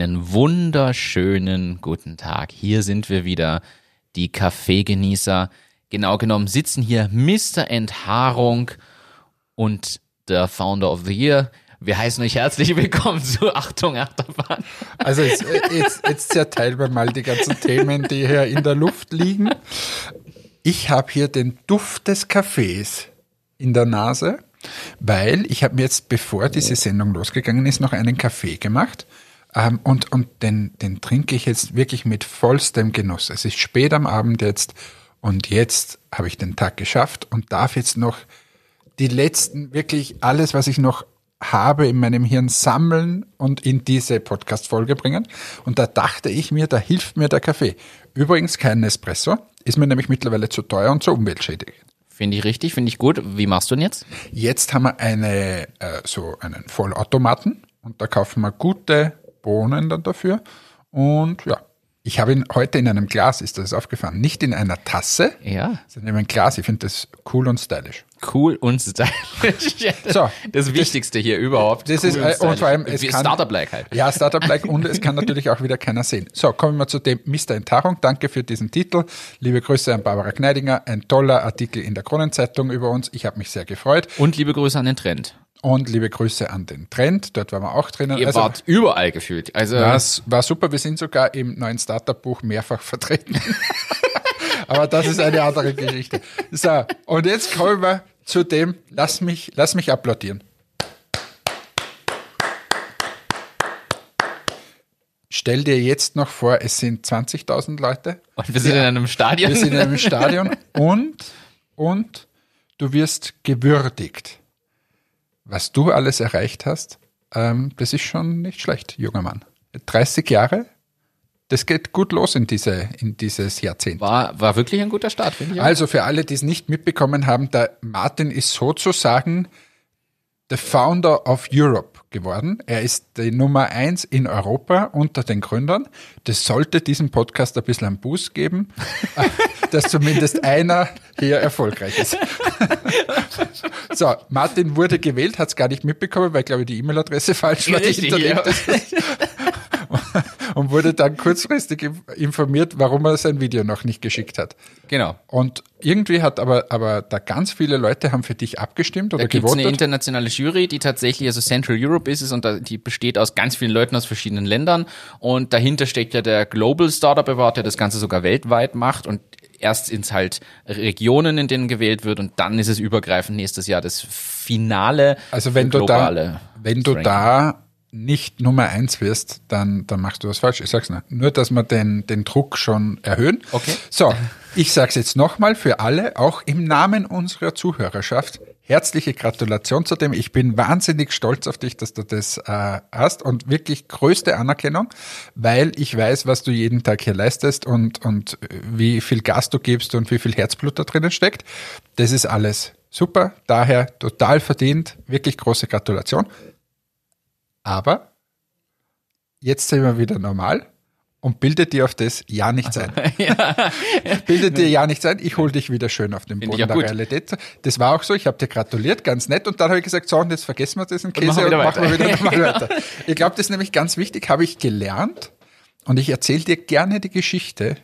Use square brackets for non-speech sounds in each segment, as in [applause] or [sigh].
Einen wunderschönen guten Tag. Hier sind wir wieder, die Kaffeegenießer. Genau genommen sitzen hier Mr. Enthaarung und der Founder of the Year. Wir heißen euch herzlich willkommen zu [laughs] Achtung Achterbahn. Also jetzt, jetzt, jetzt zerteilen wir mal die ganzen Themen, die hier in der Luft liegen. Ich habe hier den Duft des Kaffees in der Nase, weil ich habe mir jetzt, bevor diese Sendung losgegangen ist, noch einen Kaffee gemacht. Ähm, und und den, den trinke ich jetzt wirklich mit vollstem Genuss. Es ist spät am Abend jetzt und jetzt habe ich den Tag geschafft und darf jetzt noch die letzten, wirklich alles, was ich noch habe in meinem Hirn sammeln und in diese Podcast-Folge bringen. Und da dachte ich mir, da hilft mir der Kaffee. Übrigens kein Espresso, ist mir nämlich mittlerweile zu teuer und zu umweltschädigend. Finde ich richtig, finde ich gut. Wie machst du ihn jetzt? Jetzt haben wir eine, äh, so einen Vollautomaten und da kaufen wir gute Bohnen dann dafür. Und ja, ich habe ihn heute in einem Glas, ist das aufgefallen, nicht in einer Tasse, Ja. sondern in einem Glas. Ich finde das cool und stylisch. Cool und stylisch. [laughs] Ja, das, So, das Wichtigste hier überhaupt. Das cool ist, äh, und stylisch. vor allem, es Wie kann, Startup-like halt. Ja, Startup-like und es kann natürlich auch wieder keiner sehen. So, kommen wir zu dem Mr. Enthaarung. Danke für diesen Titel. Liebe Grüße an Barbara Kneidinger. Ein toller Artikel in der Kronenzeitung über uns. Ich habe mich sehr gefreut. Und liebe Grüße an den Trend. Und liebe Grüße an den Trend. Dort waren wir auch drinnen. Ihr Also, wart überall gefühlt. Also das war super. Wir sind sogar im neuen Startup-Buch mehrfach vertreten. [laughs] Aber das ist eine andere Geschichte. So, und jetzt kommen wir zu dem, lass mich, lass mich applaudieren. Stell dir jetzt noch vor, es sind 20.000 Leute. und wir sind in einem Stadion. Wir sind in einem Stadion [laughs] und, und du wirst gewürdigt. Was du alles erreicht hast, ähm, das ist schon nicht schlecht, junger Mann. 30 Jahre, das geht gut los in, diese, in dieses Jahrzehnt. war, war wirklich ein guter Start, finde ich. auch. Also für alle, die es nicht mitbekommen haben, der Martin ist sozusagen the founder of Europe geworden. Er ist die Nummer eins in Europa unter den Gründern. Das sollte diesem Podcast ein bisschen einen Boost geben, [laughs] dass zumindest einer hier erfolgreich ist. [laughs] so, Martin wurde gewählt, hat es gar nicht mitbekommen, weil, glaube ich, die E-Mail-Adresse falsch war. Richtig, hinterlegt ja. [laughs] [laughs] Und wurde dann kurzfristig informiert, warum er sein Video noch nicht geschickt hat. Genau. Und irgendwie hat aber, aber da ganz viele Leute haben für dich abgestimmt oder Da gibt es eine gewotet. internationale Jury, die tatsächlich, also Central Europe ist es und die besteht aus ganz vielen Leuten aus verschiedenen Ländern und dahinter steckt ja der Global Startup Award, der das Ganze sogar weltweit macht und erst ins halt Regionen, in denen gewählt wird und dann ist es übergreifend nächstes Jahr das Finale. Also wenn du da, wenn du da nicht Nummer eins wirst, dann, dann machst du was falsch. Ich sag's nicht. Nur, dass wir den, den Druck schon erhöhen. Okay. So, ich sag's jetzt nochmal für alle, auch im Namen unserer Zuhörerschaft. Herzliche Gratulation zu dem. Ich bin wahnsinnig stolz auf dich, dass du das äh, hast und wirklich größte Anerkennung, weil ich weiß, was du jeden Tag hier leistest und, und wie viel Gas du gibst und wie viel Herzblut da drinnen steckt. Das ist alles super. Daher total verdient. Wirklich große Gratulation. Aber jetzt sind wir wieder normal und bildet dir auf das ja nichts ein. [laughs] [laughs] bildet dir ja nichts ein, ich hole dich wieder schön auf den Boden der gut. Realität. Das war auch so, ich habe dir gratuliert, ganz nett und dann habe ich gesagt, so und jetzt vergessen wir diesen Käse machen wir und wieder machen wir wieder normal [laughs] weiter. Ich glaube, das ist nämlich ganz wichtig, habe ich gelernt und ich erzähle dir gerne die Geschichte,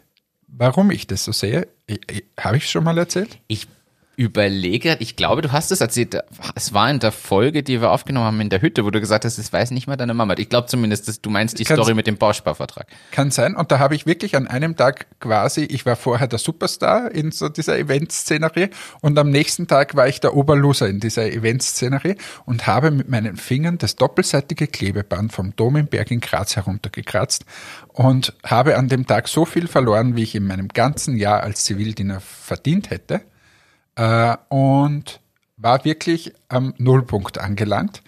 warum ich das so sehe. Ich, ich, habe ich es schon mal erzählt? Ich überlege, ich glaube, du hast es erzählt. Es war in der Folge, die wir aufgenommen haben in der Hütte, wo du gesagt hast, das weiß nicht mal deine Mama. Ich glaube zumindest, dass du meinst die Kannst- Story mit dem Bausparvertrag. Kann sein. Und da habe ich wirklich an einem Tag quasi, ich war vorher der Superstar in so dieser Event-Szenerie und am nächsten Tag war ich der Oberloser in dieser Event-Szenerie und habe mit meinen Fingern das doppelseitige Klebeband vom Dom im Berg in Graz heruntergekratzt und habe an dem Tag so viel verloren, wie ich in meinem ganzen Jahr als Zivildiener verdient hätte äh, und war wirklich am Nullpunkt angelangt.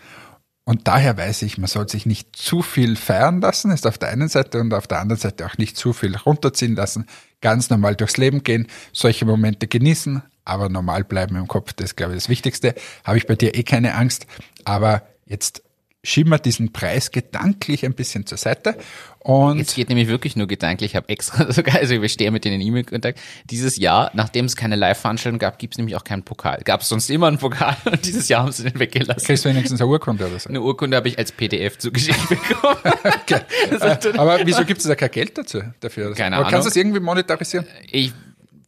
Und daher weiß ich, man soll sich nicht zu viel feiern lassen, ist auf der einen Seite und auf der anderen Seite auch nicht zu viel runterziehen lassen. Ganz normal durchs Leben gehen, solche Momente genießen, aber normal bleiben im Kopf, das ist, glaube ich, das Wichtigste. Habe ich bei dir eh keine Angst, aber jetzt schieben wir diesen Preis gedanklich ein bisschen zur Seite. Und Es geht nämlich wirklich nur gedanklich. Ich habe extra [laughs] sogar, also ich stehe mit denen in E-Mail-Kontakt. Dieses Jahr, nachdem es keine Live-Veranstaltung gab, gibt es nämlich auch keinen Pokal. Gab es sonst immer einen Pokal [laughs] und dieses Jahr haben sie den weggelassen. kriegst du wenigstens eine Urkunde oder so. Eine Urkunde habe ich als PDF zugeschickt [laughs] bekommen. Okay. Äh, Aber wieso gibt es da kein Geld dazu, dafür? Keine Aber Ahnung. Kannst du das irgendwie monetarisieren? Ich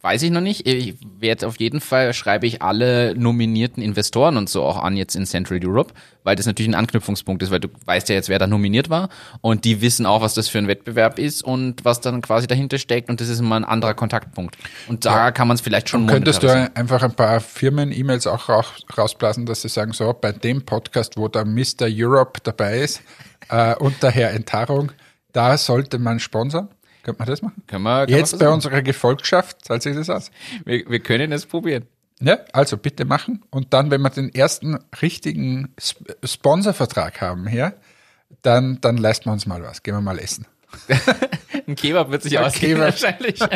weiß ich noch nicht. Ich werde auf jeden Fall, schreibe ich alle nominierten Investoren und so auch an jetzt in Central Europe, weil das natürlich ein Anknüpfungspunkt ist, weil du weißt ja jetzt, wer da nominiert war und die wissen auch, was das für ein Wettbewerb ist und was dann quasi dahinter steckt und das ist immer ein anderer Kontaktpunkt. Und da kann man es vielleicht schon Könntest du einfach ein paar Firmen-E-Mails auch rausblasen, dass sie sagen, so, bei dem Podcast, wo der Mr. Europe dabei ist [laughs] äh, und der Herr Enttarung, da sollte man sponsern? Könnte man das machen? Können wir, können Jetzt bei unserer Gefolgschaft, zahlt sich das aus? wir, wir können es probieren. Ja, also bitte machen. Und dann, wenn wir den ersten richtigen Sp Sponsorvertrag haben hier, dann, dann leisten wir uns mal was. Gehen wir mal essen. [laughs] Ein Kebab wird sich ausgehen Kebab. wahrscheinlich. [laughs]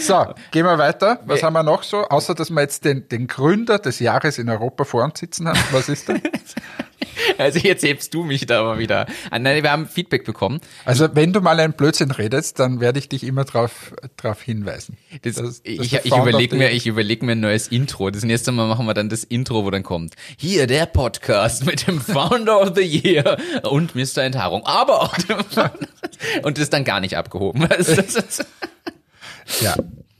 So, gehen wir weiter. Was haben wir noch so? Außer, dass wir jetzt den, den Gründer des Jahres in Europa vor uns sitzen haben. Was ist da? [laughs] [laughs] Also jetzt hebst du mich da mal wieder. an. Nein, wir haben Feedback bekommen. Also, wenn du mal einen Blödsinn redest, dann werde ich dich immer darauf drauf hinweisen. Das, Das- das ich ich überlege mir, ich überleg mir ein neues Intro. Das nächste Mal machen wir dann das Intro, wo dann kommt. Hier der Podcast mit dem Founder of the Year und Mr. Enthaarung. Aber auch dem und das ist dann gar nicht abgehoben. [laughs] Ja,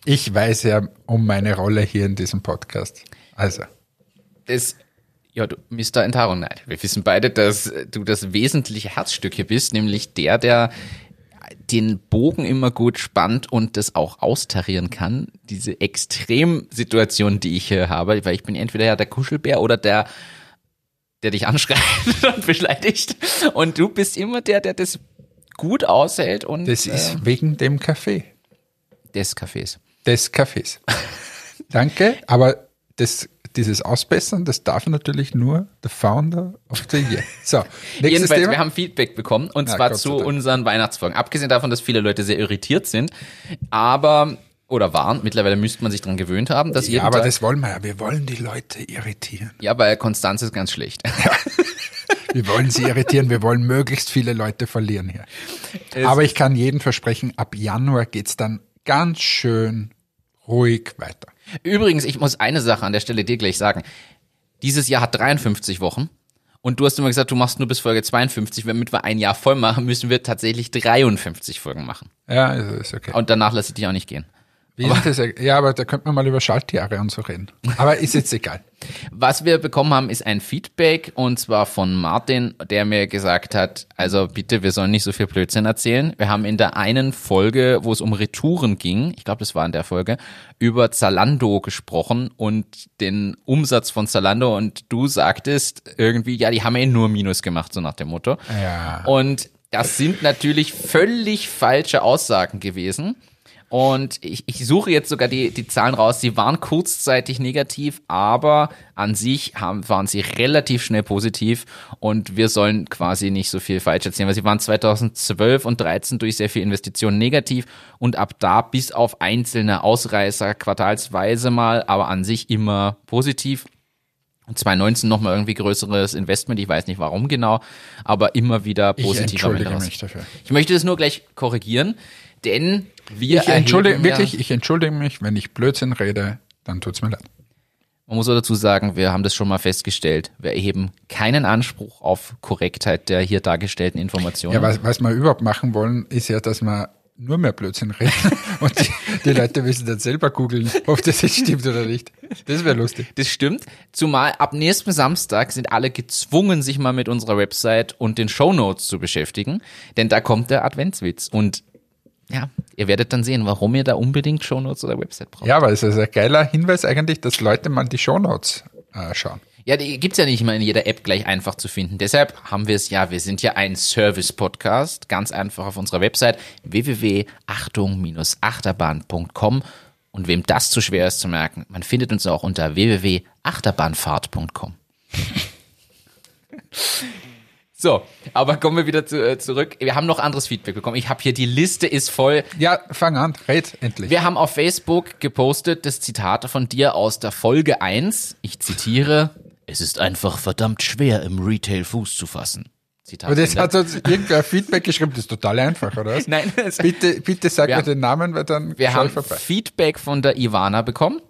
ich weiß ja um meine Rolle hier in diesem Podcast. Also, das ja, du, Mr. Enthaarung, nein. Wir wissen beide, dass du das wesentliche Herzstück hier bist, nämlich der, der den Bogen immer gut spannt und das auch austarieren kann. Diese Extremsituation, die ich hier habe, weil ich bin entweder ja der Kuschelbär oder der, der dich anschreit [laughs] und beleidigt. Und du bist immer der, der das gut aushält und das ist wegen dem Kaffee. des Cafés. Des Kaffees. Danke, aber das, dieses Ausbessern, das darf natürlich nur der Founder of the Year. So, [laughs] nächstes Jedenfalls, Thema. wir haben Feedback bekommen und Ja, zwar zu Dank. unseren Weihnachtsfolgen. Abgesehen davon, dass viele Leute sehr irritiert sind, aber oder waren, mittlerweile müsste man sich dran gewöhnt haben, dass ja, aber Tag, das wollen wir ja. Wir wollen die Leute irritieren. ja, weil Konstanz ist ganz schlecht. [laughs] Wir wollen sie irritieren. Wir wollen möglichst viele Leute verlieren hier. aber ich kann jedem versprechen, ab Januar geht's dann ganz schön ruhig weiter. Übrigens, ich muss eine Sache an der Stelle dir gleich sagen. Dieses Jahr hat 53 Wochen. Und du hast immer gesagt, du machst nur bis Folge 52. Damit wir ein Jahr voll machen, müssen wir tatsächlich 53 Folgen machen. Ja, ist, ist okay. Und danach lasse ich dich auch nicht gehen. Wie ist das? Ja, aber da könnte man mal über Schaltjahre und so reden. Aber ist jetzt egal. Was wir bekommen haben, ist ein Feedback und zwar von Martin, der mir gesagt hat, also bitte, wir sollen nicht so viel Blödsinn erzählen. Wir haben in der einen Folge, wo es um Retouren ging, ich glaube, das war in der Folge, über Zalando gesprochen und den Umsatz von Zalando und du sagtest irgendwie, ja, die haben eh nur Minus gemacht, so nach dem Motto. Ja. Und das sind natürlich völlig falsche Aussagen gewesen. Und ich, ich suche jetzt sogar die, die Zahlen raus. Sie waren kurzzeitig negativ, aber an sich haben, waren sie relativ schnell positiv und wir sollen quasi nicht so viel falsch erzählen, weil sie waren 2012 und 13 durch sehr viel Investitionen negativ und ab da bis auf einzelne Ausreißer quartalsweise mal, aber an sich immer positiv. Und 2019 nochmal irgendwie größeres Investment, ich weiß nicht warum genau, aber immer wieder Ich positiv am Ende entschuldige mich dafür. Ich möchte das nur gleich korrigieren, denn wir Ich entschuldige, wirklich, ich entschuldige mich, wenn ich Blödsinn rede, dann tut's mir leid. Man muss auch dazu sagen, wir haben das schon mal festgestellt. Wir erheben keinen Anspruch auf Korrektheit der hier dargestellten Informationen. Ja, was, was wir überhaupt machen wollen, ist ja, dass wir nur mehr Blödsinn reden [laughs] und die, die Leute müssen dann selber googeln, ob das jetzt stimmt oder nicht. Das wäre lustig. Das stimmt. Zumal ab nächsten Samstag sind alle gezwungen, sich mal mit unserer Website und den Shownotes zu beschäftigen, denn da kommt der Adventswitz. Und ja, ihr werdet dann sehen, warum ihr da unbedingt Shownotes oder Website braucht. Ja, aber es ist ein geiler Hinweis eigentlich, dass Leute mal die Shownotes äh, schauen. Ja, die gibt's ja nicht immer in jeder App gleich einfach zu finden. Deshalb haben wir es ja, wir sind ja ein Service-Podcast, ganz einfach auf unserer Website www.achtung-achterbahn.com und wem das zu schwer ist zu merken, man findet uns auch unter www.achterbahnfahrt.com. [laughs] So, aber kommen wir wieder zu, äh, zurück. Wir haben noch anderes Feedback bekommen. Ich habe hier, die Liste ist voll. Ja, fang an, red endlich. Wir haben auf Facebook gepostet das Zitat von dir aus der Folge 1. Ich zitiere, Es ist einfach verdammt schwer, im Retail Fuß zu fassen. Zitat Aber das Ende. hat uns irgendwer Feedback geschrieben, das ist total einfach, oder? [laughs] Nein. Bitte, bitte sag mir den Namen, weil dann Wir haben vorbei. Feedback von der Ivana bekommen.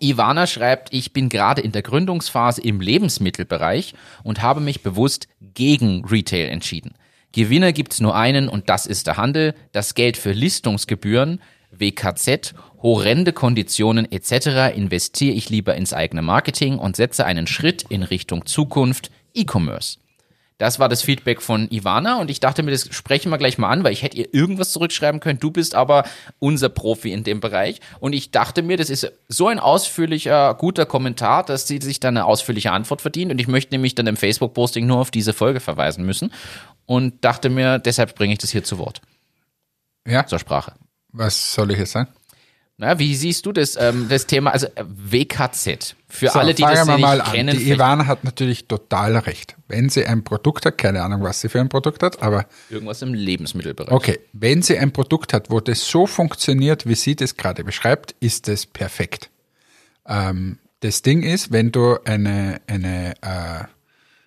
Ivana schreibt, ich bin gerade in der Gründungsphase im Lebensmittelbereich und habe mich bewusst gegen Retail entschieden. Gewinner gibt's nur einen und das ist der Handel. Das Geld für Listungsgebühren, WKZ, horrende Konditionen etc. investiere ich lieber ins eigene Marketing und setze einen Schritt in Richtung Zukunft E-Commerce. Das war das Feedback von Ivana und ich dachte mir, das sprechen wir gleich mal an, weil ich hätte ihr irgendwas zurückschreiben können. Du bist aber unser Profi in dem Bereich und ich dachte mir, das ist so ein ausführlicher, guter Kommentar, dass sie sich dann eine ausführliche Antwort verdient und ich möchte nämlich dann im Facebook-Posting nur auf diese Folge verweisen müssen und dachte mir, deshalb bringe ich das hier zu Wort. Ja. Zur Sprache. Was soll ich jetzt sagen? Na, wie siehst du das, ähm, das Thema, also äh, WKZ? Für so, alle, die das nicht mal kennen. An. Die Ivana hat natürlich total recht. Wenn sie ein Produkt hat, keine Ahnung, was sie für ein Produkt hat, aber. Irgendwas im Lebensmittelbereich. Okay, wenn sie ein Produkt hat, wo das so funktioniert, wie sie das gerade beschreibt, ist das perfekt. Ähm, das Ding ist, wenn du eine, eine, äh,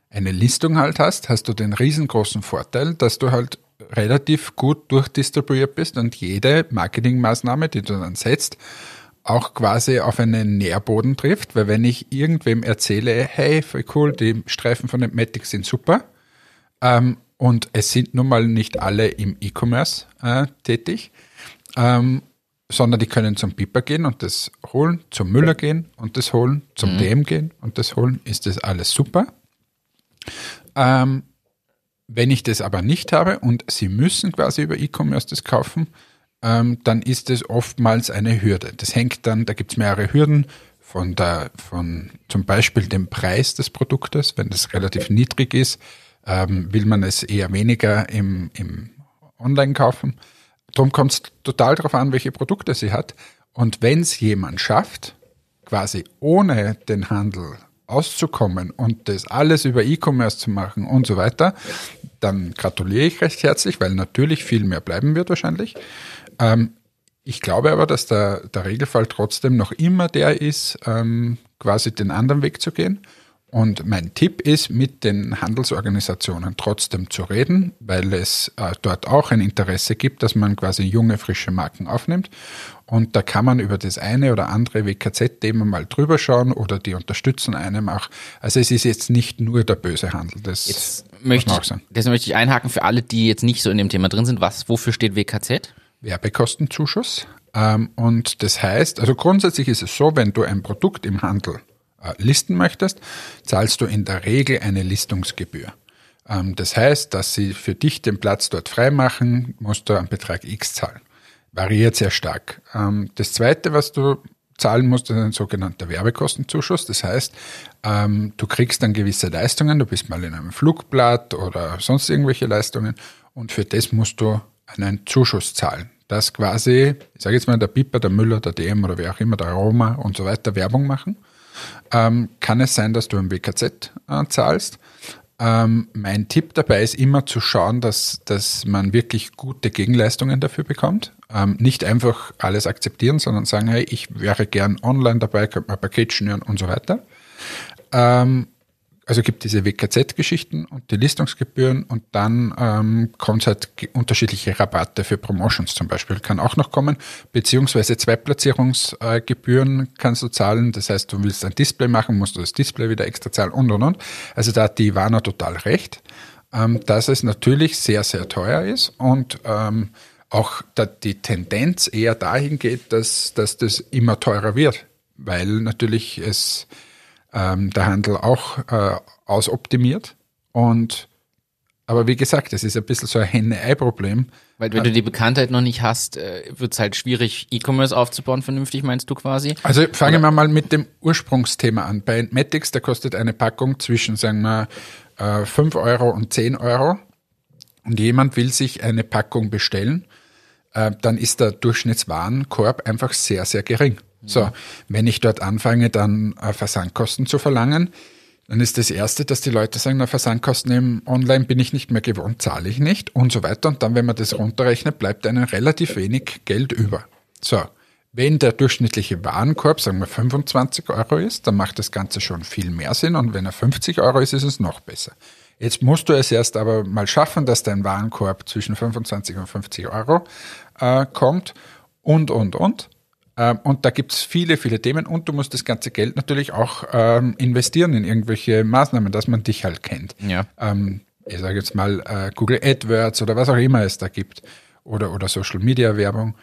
eine Listung halt hast, hast du den riesengroßen Vorteil, dass du halt relativ gut durchdistribuiert bist und jede Marketingmaßnahme, die du dann setzt, auch quasi auf einen Nährboden trifft, weil wenn ich irgendwem erzähle, hey, voll cool, die Streifen von den Matic sind super, ähm, und es sind nun mal nicht alle im E-Commerce äh, tätig, ähm, sondern die können zum Piper gehen und das holen, zum Müller gehen und das holen, zum mhm. DM gehen und das holen, ist das alles super. Ähm, wenn ich das aber nicht habe und Sie müssen quasi über E-Commerce das kaufen, ähm, dann ist es oftmals eine Hürde. Das hängt dann, da gibt es mehrere Hürden von der, von zum Beispiel dem Preis des Produktes. Wenn das relativ niedrig ist, ähm, will man es eher weniger im, im Online kaufen. Darum kommt es total darauf an, welche Produkte sie hat. Und wenn es jemand schafft, quasi ohne den Handel auszukommen und das alles über E-Commerce zu machen und so weiter, dann gratuliere ich recht herzlich, weil natürlich viel mehr bleiben wird wahrscheinlich. Ähm, ich glaube aber, dass der, der Regelfall trotzdem noch immer der ist, ähm, quasi den anderen Weg zu gehen. Und mein Tipp ist, mit den Handelsorganisationen trotzdem zu reden, weil es äh, dort auch ein Interesse gibt, dass man quasi junge, frische Marken aufnimmt. Und da kann man über das eine oder andere WKZ-Thema mal drüber schauen oder die unterstützen einem auch. Also es ist jetzt nicht nur der böse Handel. Das jetzt möchte ich, das möchte ich einhaken für alle, die jetzt nicht so in dem Thema drin sind. Was, wofür steht WKZ? Werbekostenzuschuss. Ähm, und das heißt, also grundsätzlich ist es so, wenn du ein Produkt im Handel äh, listen möchtest, zahlst du in der Regel eine Listungsgebühr. Ähm, das heißt, dass sie für dich den Platz dort freimachen, musst du einen Betrag X zahlen variiert sehr stark. Ähm, das Zweite, was du zahlen musst, ist ein sogenannter Werbekostenzuschuss. Das heißt, ähm, du kriegst dann gewisse Leistungen, du bist mal in einem Flugblatt oder sonst irgendwelche Leistungen und für das musst du einen Zuschuss zahlen. Dass quasi, ich sage jetzt mal, der Piper, der Müller, der DM oder wer auch immer, der Aroma und so weiter Werbung machen. Ähm, kann es sein, dass du im WKZ äh, zahlst. Ähm, mein Tipp dabei ist immer zu schauen, dass, dass man wirklich gute Gegenleistungen dafür bekommt. Ähm, nicht einfach alles akzeptieren, sondern sagen, hey, ich wäre gern online dabei, könnte mal Paket schnüren und so weiter. Ähm, also gibt diese WKZ-Geschichten und die Listungsgebühren und dann ähm, kommt halt unterschiedliche Rabatte für Promotions zum Beispiel, kann auch noch kommen, beziehungsweise Zweitplatzierungsgebühren kannst du zahlen. Das heißt, du willst ein Display machen, musst du das Display wieder extra zahlen und und und. Also da hat die Ivana total recht, ähm, dass es natürlich sehr, sehr teuer ist und ähm, auch die Tendenz eher dahin geht, dass, dass das immer teurer wird, weil natürlich es ähm, der Handel auch äh, ausoptimiert. Und aber wie gesagt, das ist ein bisschen so ein Henne-Ei-Problem. Weil wenn du die Bekanntheit noch nicht hast, äh, wird es halt schwierig, E-Commerce aufzubauen, vernünftig, meinst du quasi? Also fangen wir mal mit dem Ursprungsthema an. Bei Matix, da kostet eine Packung zwischen, sagen wir, äh, 5 Euro und 10 Euro. Und jemand will sich eine Packung bestellen, äh, dann ist der Durchschnittswarenkorb einfach sehr, sehr gering. So, wenn ich dort anfange, dann äh, Versandkosten zu verlangen, dann ist das Erste, dass die Leute sagen, na, Versandkosten im Online bin ich nicht mehr gewohnt, zahle ich nicht und so weiter. Und dann, wenn man das runterrechnet, bleibt einem relativ wenig Geld über. So, Wenn der durchschnittliche Warenkorb, sagen wir 25 Euro ist, dann macht das Ganze schon viel mehr Sinn und wenn er 50 Euro ist, ist es noch besser. Jetzt musst du es erst aber mal schaffen, dass dein Warenkorb zwischen 25 und 50 Euro äh, kommt und, und, und. Ähm, und da gibt's viele, viele Themen und du musst das ganze Geld natürlich auch ähm, investieren in irgendwelche Maßnahmen, dass man dich halt kennt. Ja. Ähm, ich sage jetzt mal äh, Google AdWords oder was auch immer es da gibt oder, oder Social Media Werbung.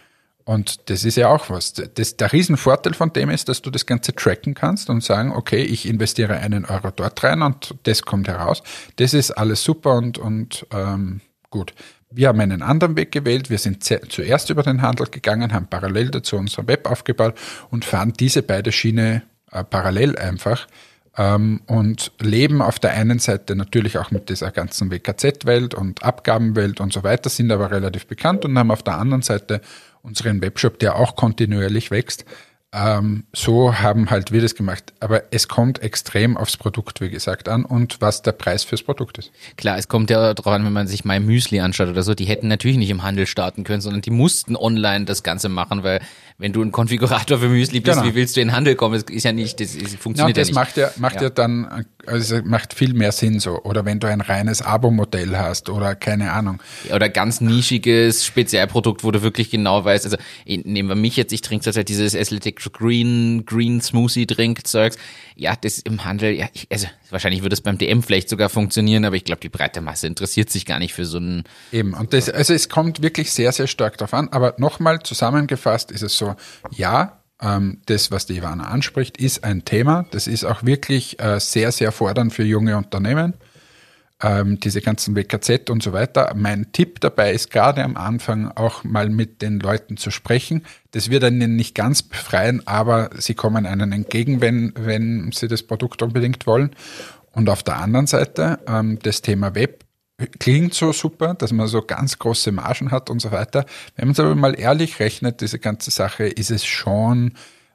Und das ist ja auch was. Das, der Riesenvorteil von dem ist, dass du das Ganze tracken kannst und sagen, okay, ich investiere einen Euro dort rein und das kommt heraus. Das ist alles super und, und ähm, gut. Wir haben einen anderen Weg gewählt. Wir sind zuerst über den Handel gegangen, haben parallel dazu unser Web aufgebaut und fahren diese beide Schiene äh, parallel einfach ähm, und leben auf der einen Seite natürlich auch mit dieser ganzen WKZ-Welt und Abgabenwelt und so weiter, sind aber relativ bekannt und haben auf der anderen Seite unseren Webshop, der auch kontinuierlich wächst. Ähm, so haben halt wir das gemacht. Aber es kommt extrem aufs Produkt, wie gesagt, an und was der Preis fürs Produkt ist. Klar, es kommt ja darauf an, wenn man sich mein Müsli anschaut oder so, die hätten natürlich nicht im Handel starten können, sondern die mussten online das Ganze machen, weil wenn du ein Konfigurator für Müsli bist, genau. wie willst du in den Handel kommen? Das ist ja nicht, das ist, funktioniert ja, das ja nicht. Das macht ja, macht ja. ja dann, also macht viel mehr Sinn so. Oder wenn du ein reines Abo-Modell hast oder keine Ahnung. Oder ganz nischiges Spezialprodukt, wo du wirklich genau weißt, also nehmen wir mich jetzt, ich trinke zurzeit dieses Athletic Green, Green Smoothie Drink Zeugs. Ja, das im Handel, ja, ich, also wahrscheinlich würde es beim DM vielleicht sogar funktionieren, aber ich glaube, die breite Masse interessiert sich gar nicht für so einen. Eben, und das, also es kommt wirklich sehr, sehr stark darauf an. Aber nochmal zusammengefasst ist es so, ja, ähm, das, was die Ivana anspricht, ist ein Thema. Das ist auch wirklich äh, sehr, sehr fordernd für junge Unternehmen. Ähm, diese ganzen WKZ und so weiter. Mein Tipp dabei ist gerade am Anfang auch mal mit den Leuten zu sprechen. Das wird einen nicht ganz befreien, aber sie kommen einen entgegen, wenn, wenn sie das Produkt unbedingt wollen. Und auf der anderen Seite ähm, das Thema Web klingt so super, dass man so ganz große Margen hat und so weiter. Wenn man es aber mal ehrlich rechnet, diese ganze Sache, ist es schon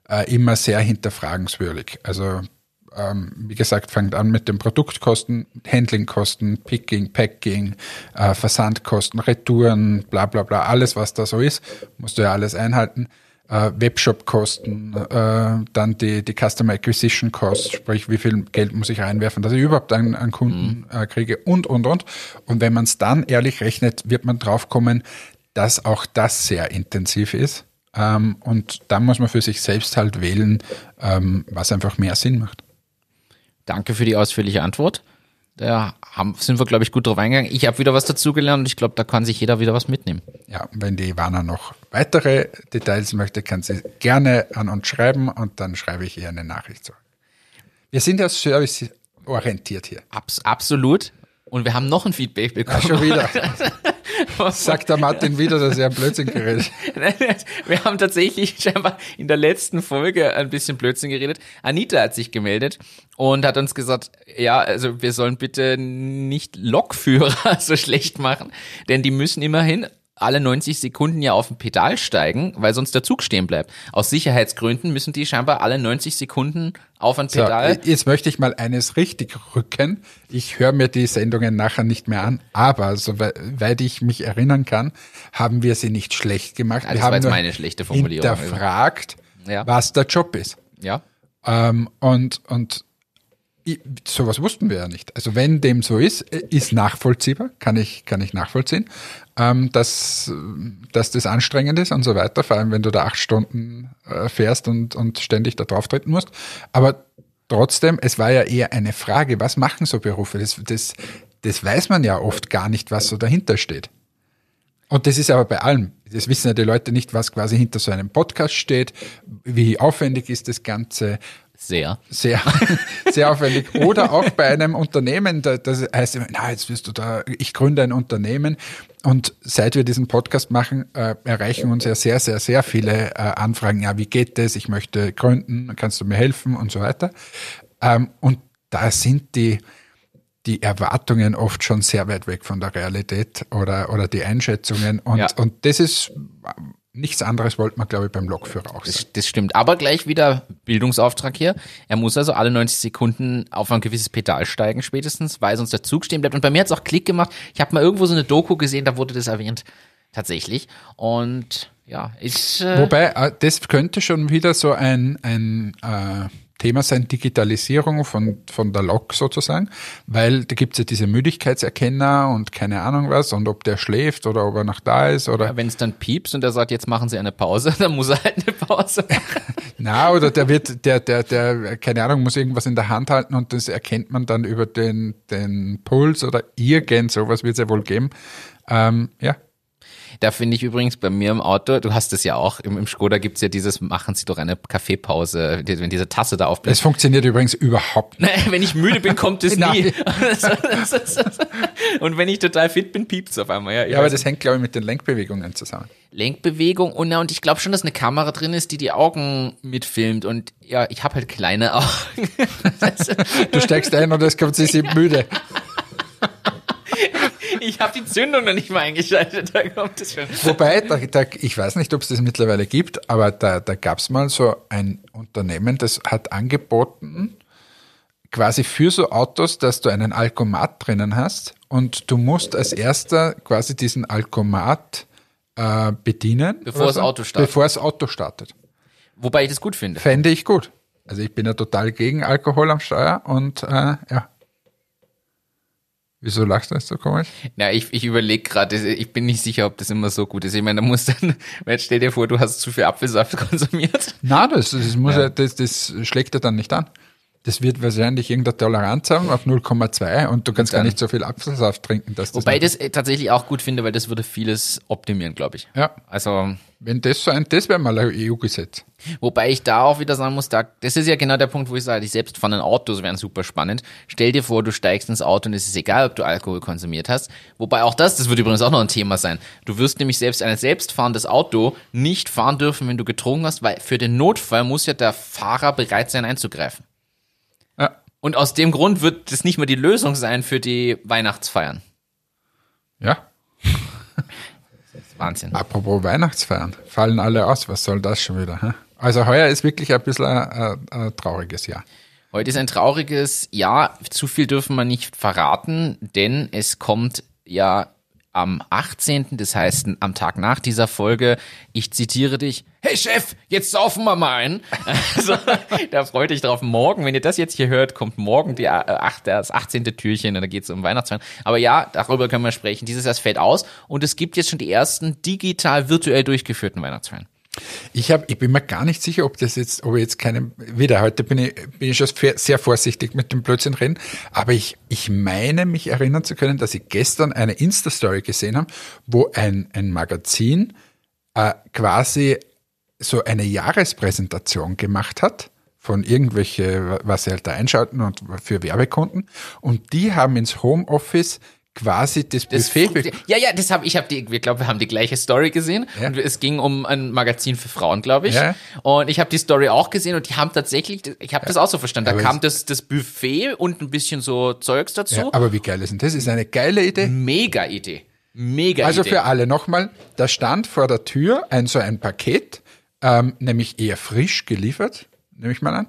äh, immer sehr hinterfragenswürdig. Also ähm, wie gesagt, fängt an mit den Produktkosten, Handlingkosten, Picking, Packing, äh, Versandkosten, Retouren, bla bla bla, alles was da so ist, musst du ja alles einhalten äh, Webshop-Kosten, äh, dann die, die Customer Acquisition Cost, sprich wie viel Geld muss ich reinwerfen, dass ich überhaupt einen, einen Kunden mhm. äh, kriege und, und, und. Und wenn man es dann ehrlich rechnet, wird man draufkommen, dass auch das sehr intensiv ist. Ähm, und dann muss man für sich selbst halt wählen, ähm, was einfach mehr Sinn macht. Danke für die ausführliche Antwort. Da haben, sind wir, glaube ich, gut drauf eingegangen. Ich habe wieder was dazugelernt und ich glaube, da kann sich jeder wieder was mitnehmen. Ja, wenn die Ivana noch weitere Details möchte, kann sie gerne an uns schreiben und dann schreibe ich ihr eine Nachricht zurück. Wir sind ja serviceorientiert hier. Abs absolut. Und wir haben noch ein Feedback bekommen. Ja, schon wieder. [laughs] Sagt der Martin wieder, dass er ein Blödsinn geredet [laughs] Wir haben tatsächlich scheinbar in der letzten Folge ein bisschen Blödsinn geredet. Anita hat sich gemeldet und hat uns gesagt, ja, also wir sollen bitte nicht Lokführer [laughs] so schlecht machen, denn die müssen immerhin alle 90 Sekunden ja auf dem Pedal steigen, weil sonst der Zug stehen bleibt. Aus Sicherheitsgründen müssen die scheinbar alle 90 Sekunden auf ein Pedal. So, jetzt möchte ich mal eines richtig rücken. Ich höre mir die Sendungen nachher nicht mehr an, aber soweit ich mich erinnern kann, haben wir sie nicht schlecht gemacht. Ja, das wir haben war jetzt meine schlechte Formulierung. hinterfragt, ja. was der Job ist. Ja. Ähm, und, und sowas wussten wir ja nicht. Also wenn dem so ist, ist nachvollziehbar, kann ich, kann ich nachvollziehen, ähm, dass, dass das anstrengend ist und so weiter, vor allem wenn du da acht Stunden äh, fährst und, und ständig da drauf treten musst. Aber trotzdem, es war ja eher eine Frage, was machen so Berufe? Das, das, das weiß man ja oft gar nicht, was so dahinter steht. Und das ist aber bei allem. Das wissen ja die Leute nicht, was quasi hinter so einem Podcast steht, wie aufwendig ist das Ganze, sehr. Sehr, [laughs] sehr aufwendig. Oder auch bei einem Unternehmen, da, das heißt, na, jetzt wirst du da, ich gründe ein Unternehmen. Und seit wir diesen Podcast machen, äh, erreichen uns ja sehr, sehr, sehr viele äh, Anfragen. Ja, wie geht das? Ich möchte gründen, kannst du mir helfen und so weiter. Ähm, und da sind die, die Erwartungen oft schon sehr weit weg von der Realität oder, oder die Einschätzungen. Und, ja. und das ist nichts anderes wollte man, glaube ich, beim Lokführer auch sein. Das, das, stimmt. Aber gleich wieder Bildungsauftrag hier. Er muss also alle 90 Sekunden auf ein gewisses Pedal steigen, spätestens, weil sonst der Zug stehen bleibt. Und bei mir hat es auch Klick gemacht. Ich habe mal irgendwo so eine Doku gesehen, da wurde das erwähnt. Tatsächlich. Und ja, ist. Äh, Wobei, äh, das könnte schon wieder so ein, ein äh, Thema sein, Digitalisierung von, von der Lok sozusagen, weil da gibt's ja diese Müdigkeitserkenner und keine Ahnung was und ob der schläft oder ob er noch da ist oder. ja, wenn es dann piepst und er sagt, jetzt machen Sie eine Pause, [laughs] dann muss er halt eine Pause machen. [laughs] Na, oder der wird, der, der, der, keine Ahnung, muss irgendwas in der Hand halten und das erkennt man dann über den, den Puls oder irgend sowas wird es ja wohl geben. Ähm, ja, Da finde ich übrigens bei mir im Auto, du hast es ja auch, im, im Skoda gibt's ja dieses, machen Sie doch eine Kaffeepause, wenn diese Tasse da das aufbläst. funktioniert übrigens überhaupt nicht. [laughs] wenn ich müde bin, kommt es [laughs] nie. [laughs] Und wenn ich total fit bin, piept's auf einmal. Ja, Ja, aber das hängt, glaube ich, mit den Lenkbewegungen zusammen. Lenkbewegung und, na, und ich glaube schon, dass eine Kamera drin ist, die die Augen mitfilmt und ja, ich habe halt kleine Augen. Du steigst ein und es kommt, sie sind müde. Ich habe die Zündung noch nicht mal eingeschaltet, da kommt es schon. Wobei, da, da, ich weiß nicht, ob es das mittlerweile gibt, aber da, da gab es mal so ein Unternehmen, das hat angeboten, quasi für so Autos, dass du einen Alkomat drinnen hast und du musst als erster quasi diesen Alkomat äh, bedienen. Bevor das Auto startet. Bevor das Auto startet. Wobei ich das gut finde. Fände ich gut. Also ich bin ja total gegen Alkohol am Steuer und äh, ja. Wieso lachst du jetzt so komisch? Ja, ich, ich überlege gerade, ich bin nicht sicher, ob das immer so gut ist. Ich meine, da muss dann, weil stell dir vor, du hast zu viel Apfelsaft [laughs] konsumiert. Na, das, das, muss ja. das, das schlägt er dann nicht an. Das wird wahrscheinlich irgendeine Toleranz haben auf 0,2 und du kannst gar nicht so viel Apfelsaft trinken, dass das Wobei ich das äh, tatsächlich auch gut finde, weil das würde vieles optimieren, glaube ich. ja, Also, wenn das so ein, das wäre mal ein EU-Gesetz. wobei ich da auch wieder sagen muss, da, das ist ja genau der Punkt, wo ich sage, die selbstfahrenden Autos wären super spannend. Stell dir vor, du steigst ins Auto und es ist egal, ob du Alkohol konsumiert hast. Wobei auch das, das wird übrigens auch noch ein Thema sein. Du wirst nämlich selbst ein selbstfahrendes Auto nicht fahren dürfen, wenn du getrunken hast, weil für den Notfall muss ja der Fahrer bereit sein einzugreifen. Und aus dem Grund wird das nicht mehr die Lösung sein für die Weihnachtsfeiern. ja. [laughs] Wahnsinn. Apropos Weihnachtsfeiern, fallen alle aus, was soll das schon wieder? Hä? Also heuer ist wirklich ein bisschen ein, ein, ein trauriges Jahr. Heute ist ein trauriges Jahr. Zu viel dürfen wir nicht verraten, denn es kommt ja am 18., das heißt am Tag nach dieser Folge, ich zitiere dich, hey Chef, jetzt saufen wir mal ein. [laughs] Also, da freut dich drauf. Morgen, wenn ihr das jetzt hier hört, kommt morgen die, äh, ach, das 18. Türchen und da geht es um Weihnachtsfeiern. Aber ja, darüber können wir sprechen. Dieses Jahr fällt aus und es gibt jetzt schon die ersten digital virtuell durchgeführten Weihnachtsfeiern. Ich, hab, ich bin mir gar nicht sicher, ob das jetzt, ob ich jetzt keinem, wieder heute bin ich, bin ich schon sehr vorsichtig mit dem Blödsinn reden, aber ich, ich meine, mich erinnern zu können, dass ich gestern eine Insta-Story gesehen habe, wo ein, ein Magazin äh, quasi so eine Jahrespräsentation gemacht hat von irgendwelche, was sie halt da einschalten und für Werbekunden. Und die haben ins Homeoffice quasi das, Buffet ja, ja, das habe ich habe die wir glaube, wir haben die gleiche Story gesehen Ja. und es ging um ein Magazin für Frauen, glaube ich. Ja. Und ich habe die Story auch gesehen und die haben tatsächlich ich habe das auch so verstanden. Da Aber kam es- das das Buffet und ein bisschen so Zeugs dazu. Ja, aber wie geil ist denn das? Ist eine geile Idee. Mega Idee. Mega Also Idee. für alle nochmal, da stand vor der Tür ein so ein Paket, ähm, nämlich eher frisch geliefert, nehme ich mal an.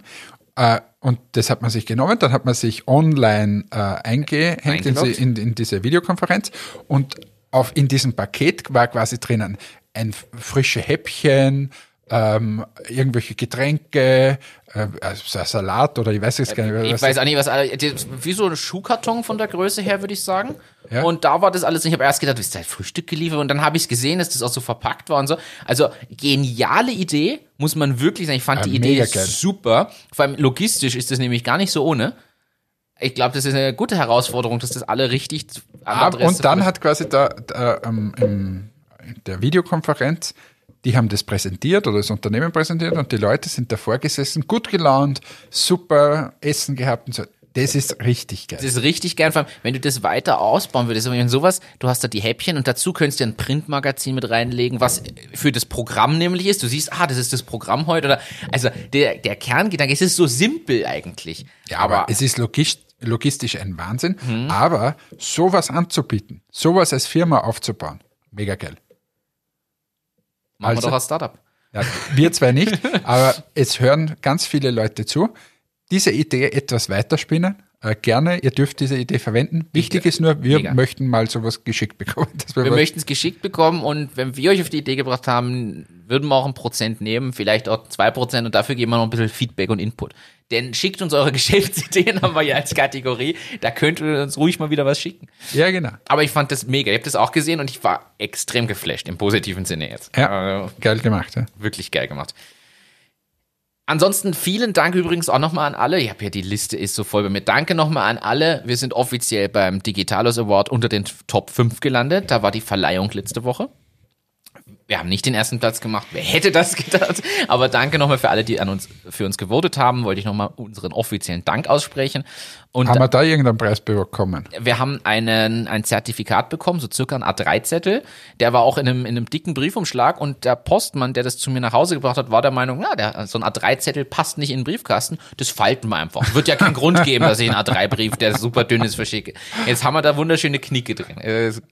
Äh, und das hat man sich genommen, dann hat man sich online äh, eingehängt in, in, in diese Videokonferenz und auf, in diesem Paket war quasi drinnen ein frische Häppchen, ähm, irgendwelche Getränke, äh, also Salat oder ich weiß jetzt gar nicht, ich was weiß auch nicht, was das- wie so ein Schuhkarton von der Größe her, würde ich sagen. Ja. Und da war das alles, ich habe erst gedacht, ist da Frühstück geliefert und dann habe ich es gesehen, dass das auch so verpackt war und so. Also geniale Idee, muss man wirklich sagen. Ich fand Ja, die Idee geil. super. Vor allem logistisch ist das nämlich gar nicht so ohne. Ich glaube, das ist eine gute Herausforderung, dass das alle richtig an Aber, Adresse und dann hat quasi da, da ähm, in der Videokonferenz, die haben das präsentiert oder das Unternehmen präsentiert und die Leute sind davor gesessen, gut gelaunt, super Essen gehabt und so. Das ist richtig geil. Das ist richtig gern, vor allem, wenn du das weiter ausbauen würdest, aber wenn sowas, du hast da die Häppchen und dazu könntest du ein Printmagazin mit reinlegen, was für das Programm nämlich ist. Du siehst, ah, das ist das Programm heute oder, also der, der Kerngedanke, es ist so simpel eigentlich. Ja, aber, es ist logisch, logistisch ein Wahnsinn. Aber sowas anzubieten, sowas als Firma aufzubauen, mega geil. Machen also- wir doch ein Startup. Ja, wir zwei nicht, aber es hören ganz viele Leute zu. Diese Idee etwas weiterspinnen, Äh, gerne, ihr dürft diese Idee verwenden. Wichtig ist nur, wir Mega. möchten mal sowas geschickt bekommen. Wir was- möchten es geschickt bekommen und wenn wir euch auf die Idee gebracht haben, würden wir auch ein Prozent nehmen, vielleicht auch zwei Prozent und dafür geben wir noch ein bisschen Feedback und Input. Denn schickt uns eure [laughs] Geschäftsideen, haben wir ja als Kategorie. Da könnt ihr uns ruhig mal wieder was schicken. Ja, genau. Aber ich fand das mega. Ich habe das auch gesehen und ich war extrem geflasht, im positiven Sinne jetzt. Ja, Also, geil gemacht. Ja. wirklich geil gemacht. Ansonsten vielen Dank übrigens auch nochmal an alle. Ich habe ja die Liste ist so voll bei mir. Danke nochmal an alle. Wir sind offiziell beim Digitalos Award unter den Top 5 gelandet. Da war die Verleihung letzte Woche. Wir haben nicht den ersten Platz gemacht. Wer hätte das [laughs] gedacht? Aber danke nochmal für alle, die an uns, für uns gewotet haben. Wollte ich nochmal unseren offiziellen Dank aussprechen. Und Haben wir da irgendeinen Preis bekommen? wir haben einen, ein Zertifikat bekommen, so circa ein A3-Zettel. Der war auch in einem, in einem dicken Briefumschlag und der Postmann, der das zu mir nach Hause gebracht hat, war der Meinung, na, der, so ein A3-Zettel passt nicht in den Briefkasten, das falten wir einfach. Wird ja keinen Grund geben, dass ich einen A3-Brief, der super dünn ist, verschicke. Jetzt haben wir da wunderschöne Knicke drin.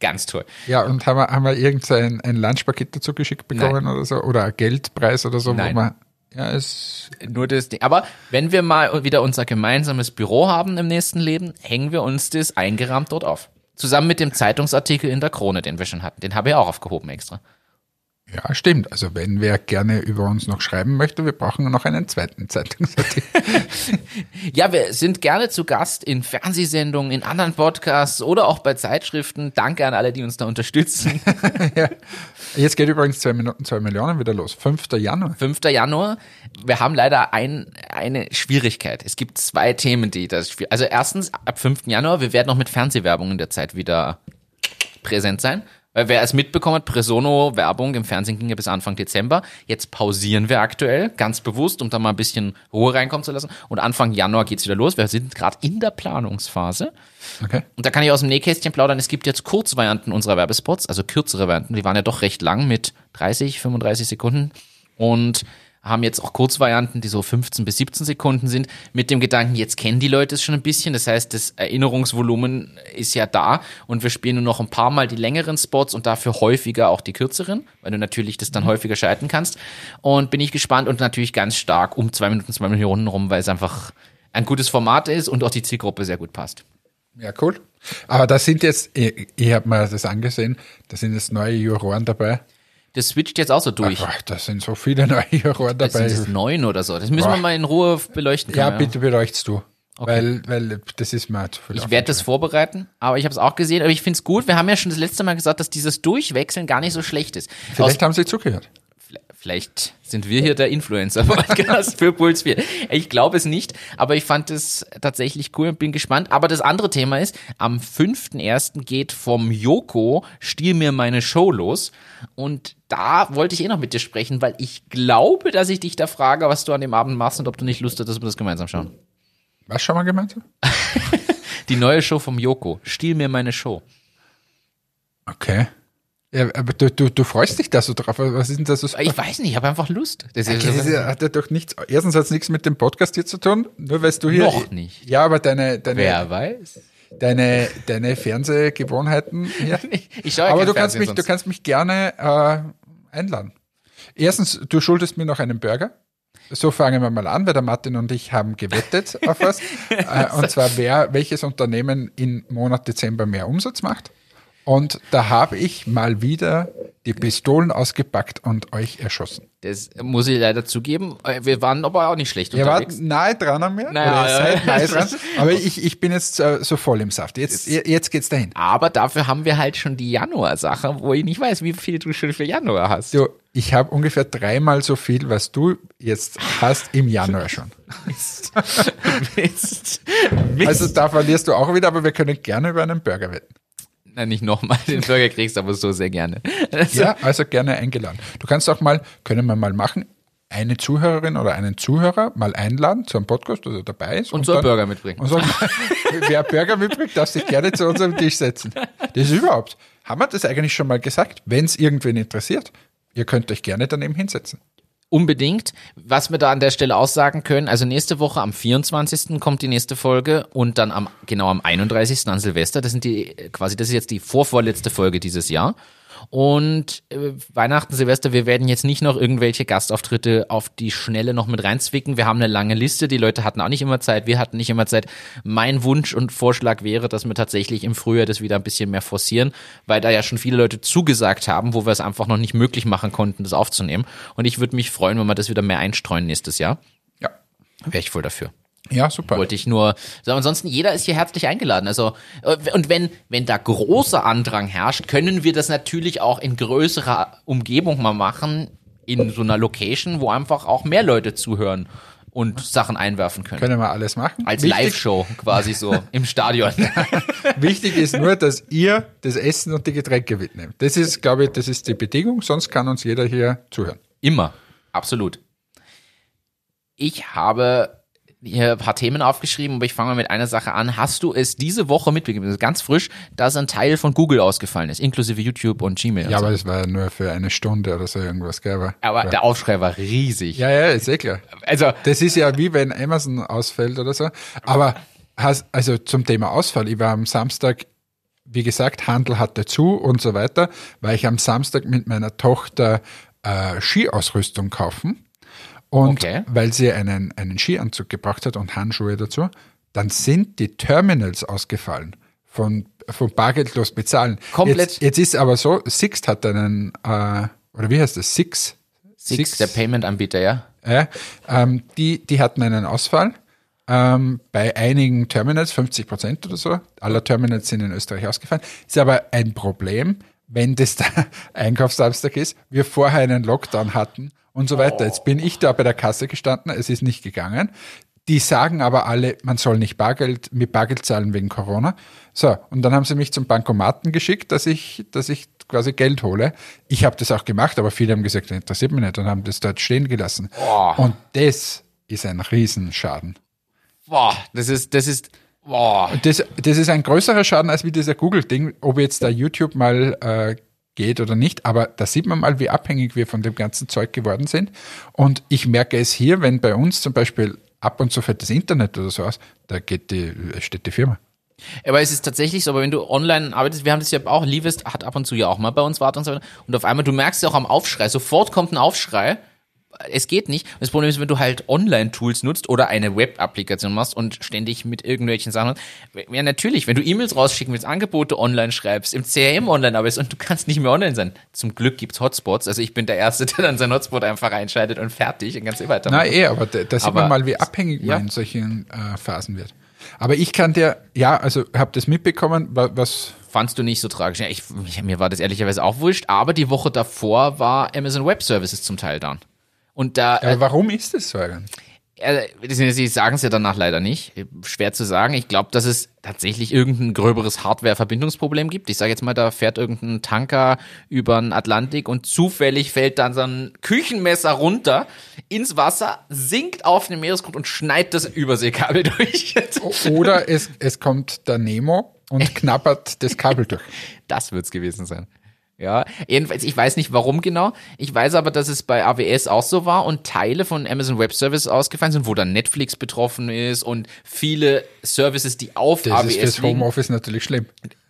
Ganz toll. Ja, und haben wir, haben wir irgendein ein Lunchpaket dazu geschickt bekommen oder so? Oder ein Geldpreis oder so? Nein. Wo man, ja, es, Nur das Ding. Aber wenn wir mal wieder unser gemeinsames Büro haben im nächsten Leben, hängen wir uns das eingerahmt dort auf. Zusammen mit dem Zeitungsartikel in der Krone, den wir schon hatten. Den habe ich auch aufgehoben extra. Ja, stimmt. Also wenn wer gerne über uns noch schreiben möchte, wir brauchen noch einen zweiten Zeitungsartikel. [laughs] Ja, wir sind gerne zu Gast in Fernsehsendungen, in anderen Podcasts oder auch bei Zeitschriften. Danke an alle, die uns da unterstützen. [laughs] ja. Jetzt geht übrigens zwei Minuten, zwei Millionen wieder los. 5. Januar. 5. Januar. Wir haben leider ein, eine Schwierigkeit. Es gibt zwei Themen, die das. Also erstens, ab 5. Januar, wir werden noch mit Fernsehwerbung in der Zeit wieder präsent sein. Weil wer es mitbekommen hat, Presono-Werbung im Fernsehen ging ja bis Anfang Dezember. Jetzt pausieren wir aktuell, ganz bewusst, um da mal ein bisschen Ruhe reinkommen zu lassen. Und Anfang Januar geht's wieder los. Wir sind gerade in der Planungsphase. Okay. Und da kann ich aus dem Nähkästchen plaudern. Es gibt jetzt Kurzvarianten unserer Werbespots, also kürzere Varianten. Die waren ja doch recht lang mit 30, 35 Sekunden. Und haben jetzt auch Kurzvarianten, die so 15 bis 17 Sekunden sind, mit dem Gedanken, jetzt kennen die Leute es schon ein bisschen. Das heißt, das Erinnerungsvolumen ist ja da und wir spielen nur noch ein paar Mal die längeren Spots und dafür häufiger auch die kürzeren, weil du natürlich das dann häufiger schalten kannst. Und bin ich gespannt und natürlich ganz stark um zwei Minuten, zwei Millionen rum, weil es einfach ein gutes Format ist und auch die Zielgruppe sehr gut passt. Ja, cool. Aber da sind jetzt, ich, ich habe mir das angesehen, da sind jetzt neue Juroren dabei. Das switcht jetzt auch so durch. Ach, da sind so viele neue [laughs] Das dabei. sind es neun oder so. Das müssen wir Boah. mal in Ruhe beleuchten. Ja, können, bitte beleuchtest du. Weil, weil das ist mir zu viel. Ich werde das vorbereiten, aber ich habe es auch gesehen. Aber ich finde es gut. Wir haben ja schon das letzte Mal gesagt, dass dieses Durchwechseln gar nicht so schlecht ist. Vielleicht haben sie zugehört. Vielleicht sind wir hier der Influencer-Podcast [laughs] für Puls 4. Ich glaube es nicht, aber ich fand es tatsächlich cool und bin gespannt. Aber das andere Thema ist, am 5.1. geht vom Joko Stiehl mir meine Show los. Und da wollte ich eh noch mit dir sprechen, weil ich glaube, dass ich dich da frage, was du an dem Abend machst und ob du nicht Lust hast, dass wir das gemeinsam schauen. Was schon mal gemeinsam? [laughs] Die neue Show vom Joko. Stiehl mir meine Show. Okay. Ja, aber du, du, du freust dich da so drauf. Was ist denn das? So Ich weiß nicht, ich habe einfach Lust. Das ist, das hat ja doch nichts. Erstens hat es nichts mit dem Podcast hier zu tun, nur weil du hier. Noch nicht. Ja, aber deine, deine, wer weiß? deine, deine Fernsehgewohnheiten hier. [laughs] Ich schaue ja aber du kannst mich, du kannst mich gerne äh, einladen. Erstens, du schuldest mir noch einen Burger. So fangen wir mal an, weil der Martin und ich haben gewettet auf was. [laughs] äh, und zwar, wer, welches Unternehmen im Monat Dezember mehr Umsatz macht. Und da habe ich mal wieder die Pistolen ausgepackt und euch erschossen. Das muss ich leider zugeben. Wir waren aber auch nicht schlecht Ihr wart unterwegs. nahe dran an mir. Naja, nahe [laughs] dran. Aber ich, ich bin jetzt äh, so voll im Saft. Jetzt, jetzt geht's dahin. Aber dafür haben wir halt schon die Januar-Sache, wo ich nicht weiß, wie viel du schon für Januar hast. Du, ich habe ungefähr dreimal so viel, was du jetzt hast im Januar schon. [laughs] Mist. Mist. [laughs] Mist. Also da verlierst du auch wieder, aber wir können gerne über einen Burger wetten. Na, nicht nochmal den Burger kriegst, aber so sehr gerne. Also, Ja, also gerne eingeladen. Du kannst auch mal, können wir mal machen, eine Zuhörerin oder einen Zuhörer mal einladen zu einem Podcast, der dabei ist. Und so einen Burger mitbringen. Und sagen, [laughs] wer Burger mitbringt, darf sich gerne zu unserem Tisch setzen. Das ist überhaupt. Haben wir das eigentlich schon mal gesagt? Wenn es irgendwen interessiert, ihr könnt euch gerne daneben hinsetzen. Unbedingt. Was wir da an der Stelle aussagen können, also nächste Woche am 24. kommt die nächste Folge und dann am, genau am 31. an Silvester. Das sind die, quasi, das ist jetzt die vorvorletzte Folge dieses Jahr. Und äh, Weihnachten, Silvester, wir werden jetzt nicht noch irgendwelche Gastauftritte auf die Schnelle noch mit reinzwicken. Wir haben eine lange Liste. Die Leute hatten auch nicht immer Zeit. Wir hatten nicht immer Zeit. Mein Wunsch und Vorschlag wäre, dass wir tatsächlich im Frühjahr das wieder ein bisschen mehr forcieren, weil da ja schon viele Leute zugesagt haben, wo wir es einfach noch nicht möglich machen konnten, das aufzunehmen. Und ich würde mich freuen, wenn wir das wieder mehr einstreuen nächstes Jahr. Ja. Wäre ich voll dafür. Ja, super. Wollte ich nur sagen. Ansonsten, jeder ist hier herzlich eingeladen. Also, äh, und wenn, wenn da großer Andrang herrscht, können wir das natürlich auch in größerer Umgebung mal machen, in so einer Location, wo einfach auch mehr Leute zuhören und Sachen einwerfen können. Können wir alles machen. Als Live-Show quasi so [laughs] im Stadion. [laughs] Wichtig ist nur, dass ihr das Essen und die Getränke mitnehmt. Das ist, glaube ich, das ist die Bedingung, sonst kann uns jeder hier zuhören. Immer. Absolut. Ich habe hier ein paar Themen aufgeschrieben, aber ich fange mal mit einer Sache an. Hast du es diese Woche mitbekommen, das ist ganz frisch, dass ein Teil von Google ausgefallen ist, inklusive YouTube und Gmail? und Ja, so. aber das war ja nur für eine Stunde oder so irgendwas, gell? Aber, ja. der Aufschrei war riesig. ja, ja, ist eh klar. Also, Das ist ja wie wenn Amazon ausfällt oder so. Aber hast, also zum Thema Ausfall, ich war am Samstag, wie gesagt, Handel hatte zu und so weiter, war ich am Samstag mit meiner Tochter äh, Skiausrüstung kaufen. Und Okay. weil sie einen, einen Skianzug gebracht hat und Handschuhe dazu, dann sind die Terminals ausgefallen von, von bargeldlos bezahlen. Komplett. Jetzt, jetzt ist aber so, Sixt hat einen, äh, oder wie heißt das, Six? Six, der Payment-Anbieter, ja. Ja, ähm, die, die hatten einen Ausfall ähm, bei einigen Terminals, 50 Prozent oder so. Aller Terminals sind in Österreich ausgefallen. Ist aber ein Problem, wenn das der [laughs] Einkaufssamstag ist, wir vorher einen Lockdown hatten und so weiter. Jetzt bin ich da bei der Kasse gestanden, es ist nicht gegangen. Die sagen aber alle, man soll nicht Bargeld, mit Bargeld zahlen wegen Corona. So, und dann haben sie mich zum Bankomaten geschickt, dass ich, dass ich quasi Geld hole. Ich habe das auch gemacht, aber viele haben gesagt, das interessiert mich nicht und haben das dort stehen gelassen. Und das ist ein Riesenschaden. Boah, das ist, das ist, boah. Das, das ist ein größerer Schaden als wie dieser Google-Ding, ob jetzt da YouTube mal äh, geht oder nicht, aber da sieht man mal, wie abhängig wir von dem ganzen Zeug geworden sind. Und ich merke es hier, wenn bei uns zum Beispiel ab und zu fällt das Internet oder so aus, da geht die, steht die Firma. Aber es ist tatsächlich so, aber wenn du online arbeitest, wir haben das ja auch, Livest hat ab und zu ja auch mal bei uns Wart und so weiter. Und auf einmal, du merkst ja auch am Aufschrei, sofort kommt ein Aufschrei. Es geht nicht. Das Problem ist, wenn du halt Online-Tools nutzt oder eine Web-Applikation machst und ständig mit irgendwelchen Sachen. Ja, natürlich, wenn du E-Mails rausschicken willst, Angebote online schreibst, im CRM online arbeitest und du kannst nicht mehr online sein. Zum Glück gibt's Hotspots. Also ich bin der Erste, [laughs] der dann seinen Hotspot einfach einschaltet und fertig und ganz eh weiter. Na eh, aber da, da sieht man mal, wie abhängig Ja. man in solchen äh, Phasen wird. Aber ich kann dir, ja, also habe das mitbekommen, wa- was fandst du nicht so tragisch. Ja, ich, mir war das ehrlicherweise auch wurscht, aber die Woche davor war Amazon Web Services zum Teil down. Und da, aber warum ist das so eigentlich? äh, äh, sie sagen es ja danach leider nicht. Schwer zu sagen. Ich glaube, dass es tatsächlich irgendein gröberes Hardware-Verbindungsproblem gibt. Ich sage jetzt mal, da fährt irgendein Tanker über den Atlantik und zufällig fällt dann so ein Küchenmesser runter ins Wasser, sinkt auf den Meeresgrund und schneidet das Überseekabel [laughs] durch. Oder es, es kommt der Nemo und [laughs] knabbert das Kabel durch. Das wird's gewesen sein. Ja, jedenfalls, ich weiß nicht warum genau. Ich weiß aber, dass es bei AWS auch so war und Teile von Amazon Web Services ausgefallen sind, wo dann Netflix betroffen ist und viele Services, die auf Das AWS ist fürs. Homeoffice natürlich schlimm.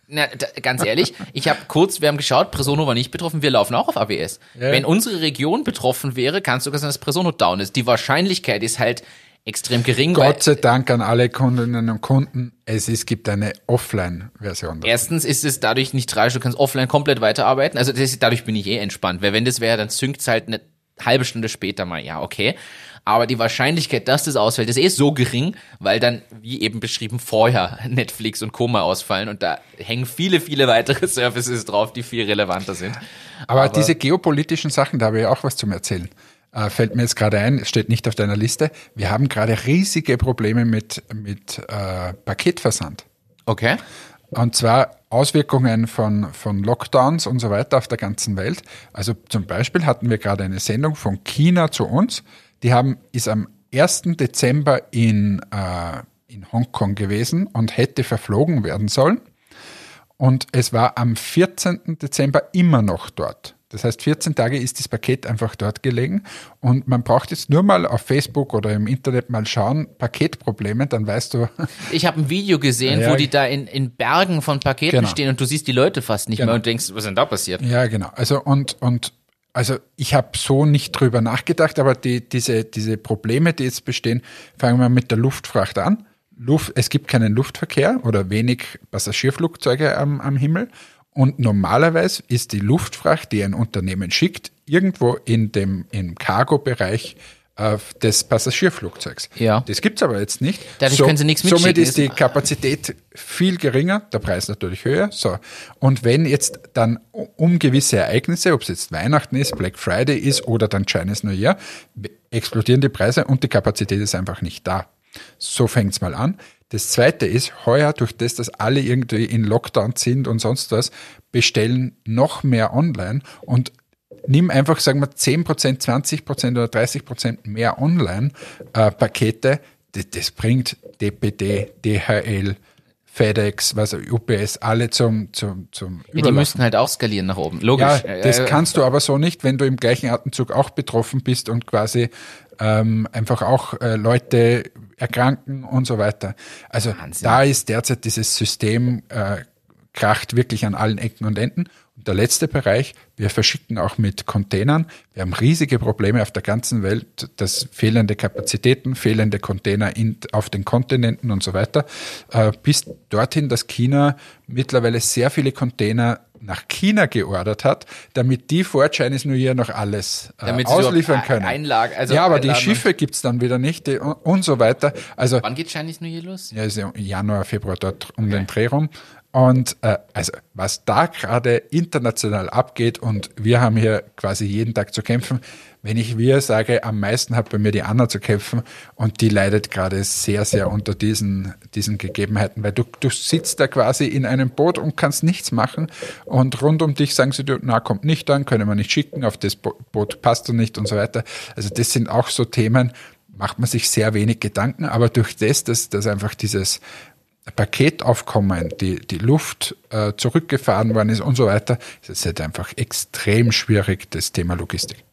Na, da, ganz ehrlich, ich habe kurz, wir haben geschaut, Presono war nicht betroffen, wir laufen auch auf AWS. Ja. Wenn unsere Region betroffen wäre, kann es sogar sein, dass Presono down ist. Die Wahrscheinlichkeit ist halt extrem gering, Gott sei Dank an alle Kundinnen und Kunden, es ist, gibt eine Offline-Version. Erstens ist es dadurch nicht tragisch, du kannst offline komplett weiterarbeiten. Also das ist, dadurch bin ich eh entspannt. Weil wenn das wäre, dann synkt's halt eine halbe Stunde später mal. Ja, okay. Aber die Wahrscheinlichkeit, dass das ausfällt, ist eh so gering, weil dann, wie eben beschrieben, vorher Netflix und Koma ausfallen und da hängen viele, viele weitere [laughs] Services drauf, die viel relevanter sind. Aber, diese geopolitischen Sachen, da habe ich auch was zum Erzählen. Äh, fällt mir jetzt gerade ein, es steht nicht auf deiner Liste. Wir haben gerade riesige Probleme mit, mit äh, Paketversand. Okay. Und zwar Auswirkungen von, von Lockdowns und so weiter auf der ganzen Welt. Also zum Beispiel hatten wir gerade eine Sendung von China zu uns. Die haben, ist am 1. Dezember in, äh, in Hongkong gewesen und hätte verflogen werden sollen. Und es war am 14. Dezember immer noch dort. Das heißt, 14 Tage ist das Paket einfach dort gelegen und man braucht jetzt nur mal auf Facebook oder im Internet mal schauen, Paketprobleme, dann weißt du. [laughs] Ich habe ein Video gesehen, Ja, wo die da in, in Bergen von Paketen Genau. stehen und du siehst die Leute fast nicht Genau. mehr und denkst, was ist denn da passiert? Ja, genau. Also und und also ich habe so nicht drüber nachgedacht, aber die, diese, diese Probleme, die jetzt bestehen, fangen wir mit der Luftfracht an. Luft, es gibt keinen Luftverkehr oder wenig Passagierflugzeuge am, am Himmel. Und normalerweise ist die Luftfracht, die ein Unternehmen schickt, irgendwo in dem, im Cargo-Bereich äh, des Passagierflugzeugs. Ja. Das gibt's aber jetzt nicht. Dadurch können sie nichts Somit mitschicken. ist die Kapazität viel geringer, der Preis natürlich höher. So. Und wenn jetzt dann um gewisse Ereignisse, ob es jetzt Weihnachten ist, Black Friday ist oder dann Chinese New Year, explodieren die Preise und die Kapazität ist einfach nicht da. So fängt's mal an. Das zweite ist, heuer durch das, dass alle irgendwie in Lockdown sind und sonst was, bestellen noch mehr online und nimm einfach, sagen wir, 10%, 20% oder 30% mehr Online-Pakete. das, das bringt DPD, DHL, FedEx, was auch, UPS, alle zum, zum, zum Ja, die müssten halt auch skalieren nach oben. Logisch. Ja, das Äh, kannst du aber so nicht, wenn du im gleichen Atemzug auch betroffen bist und quasi ähm, einfach auch äh, Leute erkranken und so weiter. Also Wahnsinn. da ist derzeit dieses System äh, kracht wirklich an allen Ecken und Enden. Und der letzte Bereich, wir verschicken auch mit Containern. Wir haben riesige Probleme auf der ganzen Welt, das fehlende Kapazitäten, fehlende Container in, auf den Kontinenten und so weiter, äh, bis dorthin, dass China mittlerweile sehr viele Container nach China geordert hat, damit die vor Chinese New Year noch alles äh, Damit ausliefern können. Einlag- also ja, aber die einladen. Schiffe gibt's dann wieder nicht die, und, so weiter. Also Wann geht Chinese New Year los? ja, ist ja Januar, Februar dort um den Dreh rum. Und äh, also was da gerade international abgeht und wir haben hier quasi jeden Tag zu kämpfen. Wenn ich wir sage, am meisten hat bei mir die Anna zu kämpfen und die leidet gerade sehr, sehr unter diesen, diesen Gegebenheiten, weil du, du sitzt da quasi in einem Boot und kannst nichts machen und rund um dich sagen sie dir, na, kommt nicht an, können wir nicht schicken, auf das Bo Boot passt du nicht und so weiter. Also das sind auch so Themen, macht man sich sehr wenig Gedanken, aber durch das, dass, dass einfach dieses Paketaufkommen, die, die Luft äh, zurückgefahren worden ist und so weiter, ist es halt einfach extrem schwierig, das Thema Logistik.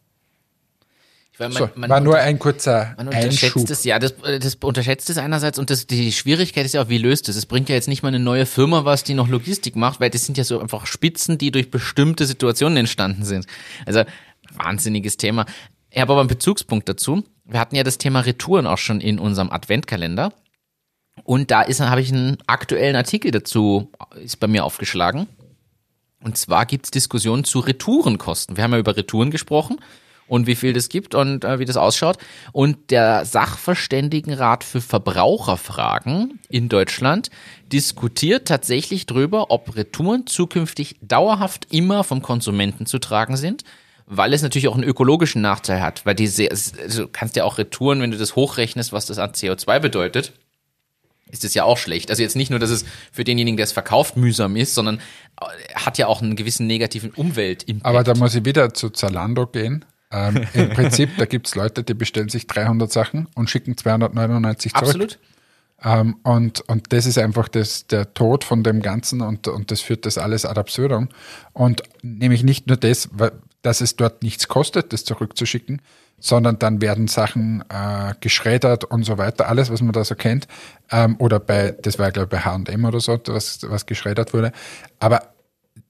Ich meine, So, war nur ein kurzer Man Einschub. unterschätzt es, ja, das, das unterschätzt es einerseits und das, die Schwierigkeit ist ja auch, wie löst es? Es bringt ja jetzt nicht mal eine neue Firma was, die noch Logistik macht, weil das sind ja so einfach Spitzen, die durch bestimmte Situationen entstanden sind. Also, wahnsinniges Thema. Ich habe aber einen Bezugspunkt dazu. Wir hatten ja das Thema Retouren auch schon in unserem Adventkalender. Und da ist, habe ich einen aktuellen Artikel dazu, ist bei mir aufgeschlagen. Und zwar gibt's Diskussionen zu Retourenkosten. Wir haben ja über Retouren gesprochen und wie viel das gibt und äh, wie das ausschaut. Und der Sachverständigenrat für Verbraucherfragen in Deutschland diskutiert tatsächlich drüber, ob Retouren zukünftig dauerhaft immer vom Konsumenten zu tragen sind. Weil es natürlich auch einen ökologischen Nachteil hat, weil die sehr, also kannst ja auch Retouren, wenn du das hochrechnest, was das an CO2 bedeutet, ist es ja auch schlecht. Also jetzt nicht nur, dass es für denjenigen, der es verkauft, mühsam ist, sondern äh, hat ja auch einen gewissen negativen Umweltimpact. Aber da muss ich wieder zu Zalando gehen. Ähm, Im [laughs] Prinzip, da gibt's Leute, die bestellen sich 300 Sachen und schicken 299 zurück. Absolut. Ähm, und, und das ist einfach das, der Tod von dem Ganzen und, und das führt das alles ad absurdum. Und nämlich nicht nur das, dass es dort nichts kostet, das zurückzuschicken, sondern dann werden Sachen äh, geschreddert und so weiter, alles, was man da so kennt. Ähm, oder bei, das war glaube ich bei H&M oder so, was, was geschreddert wurde. Aber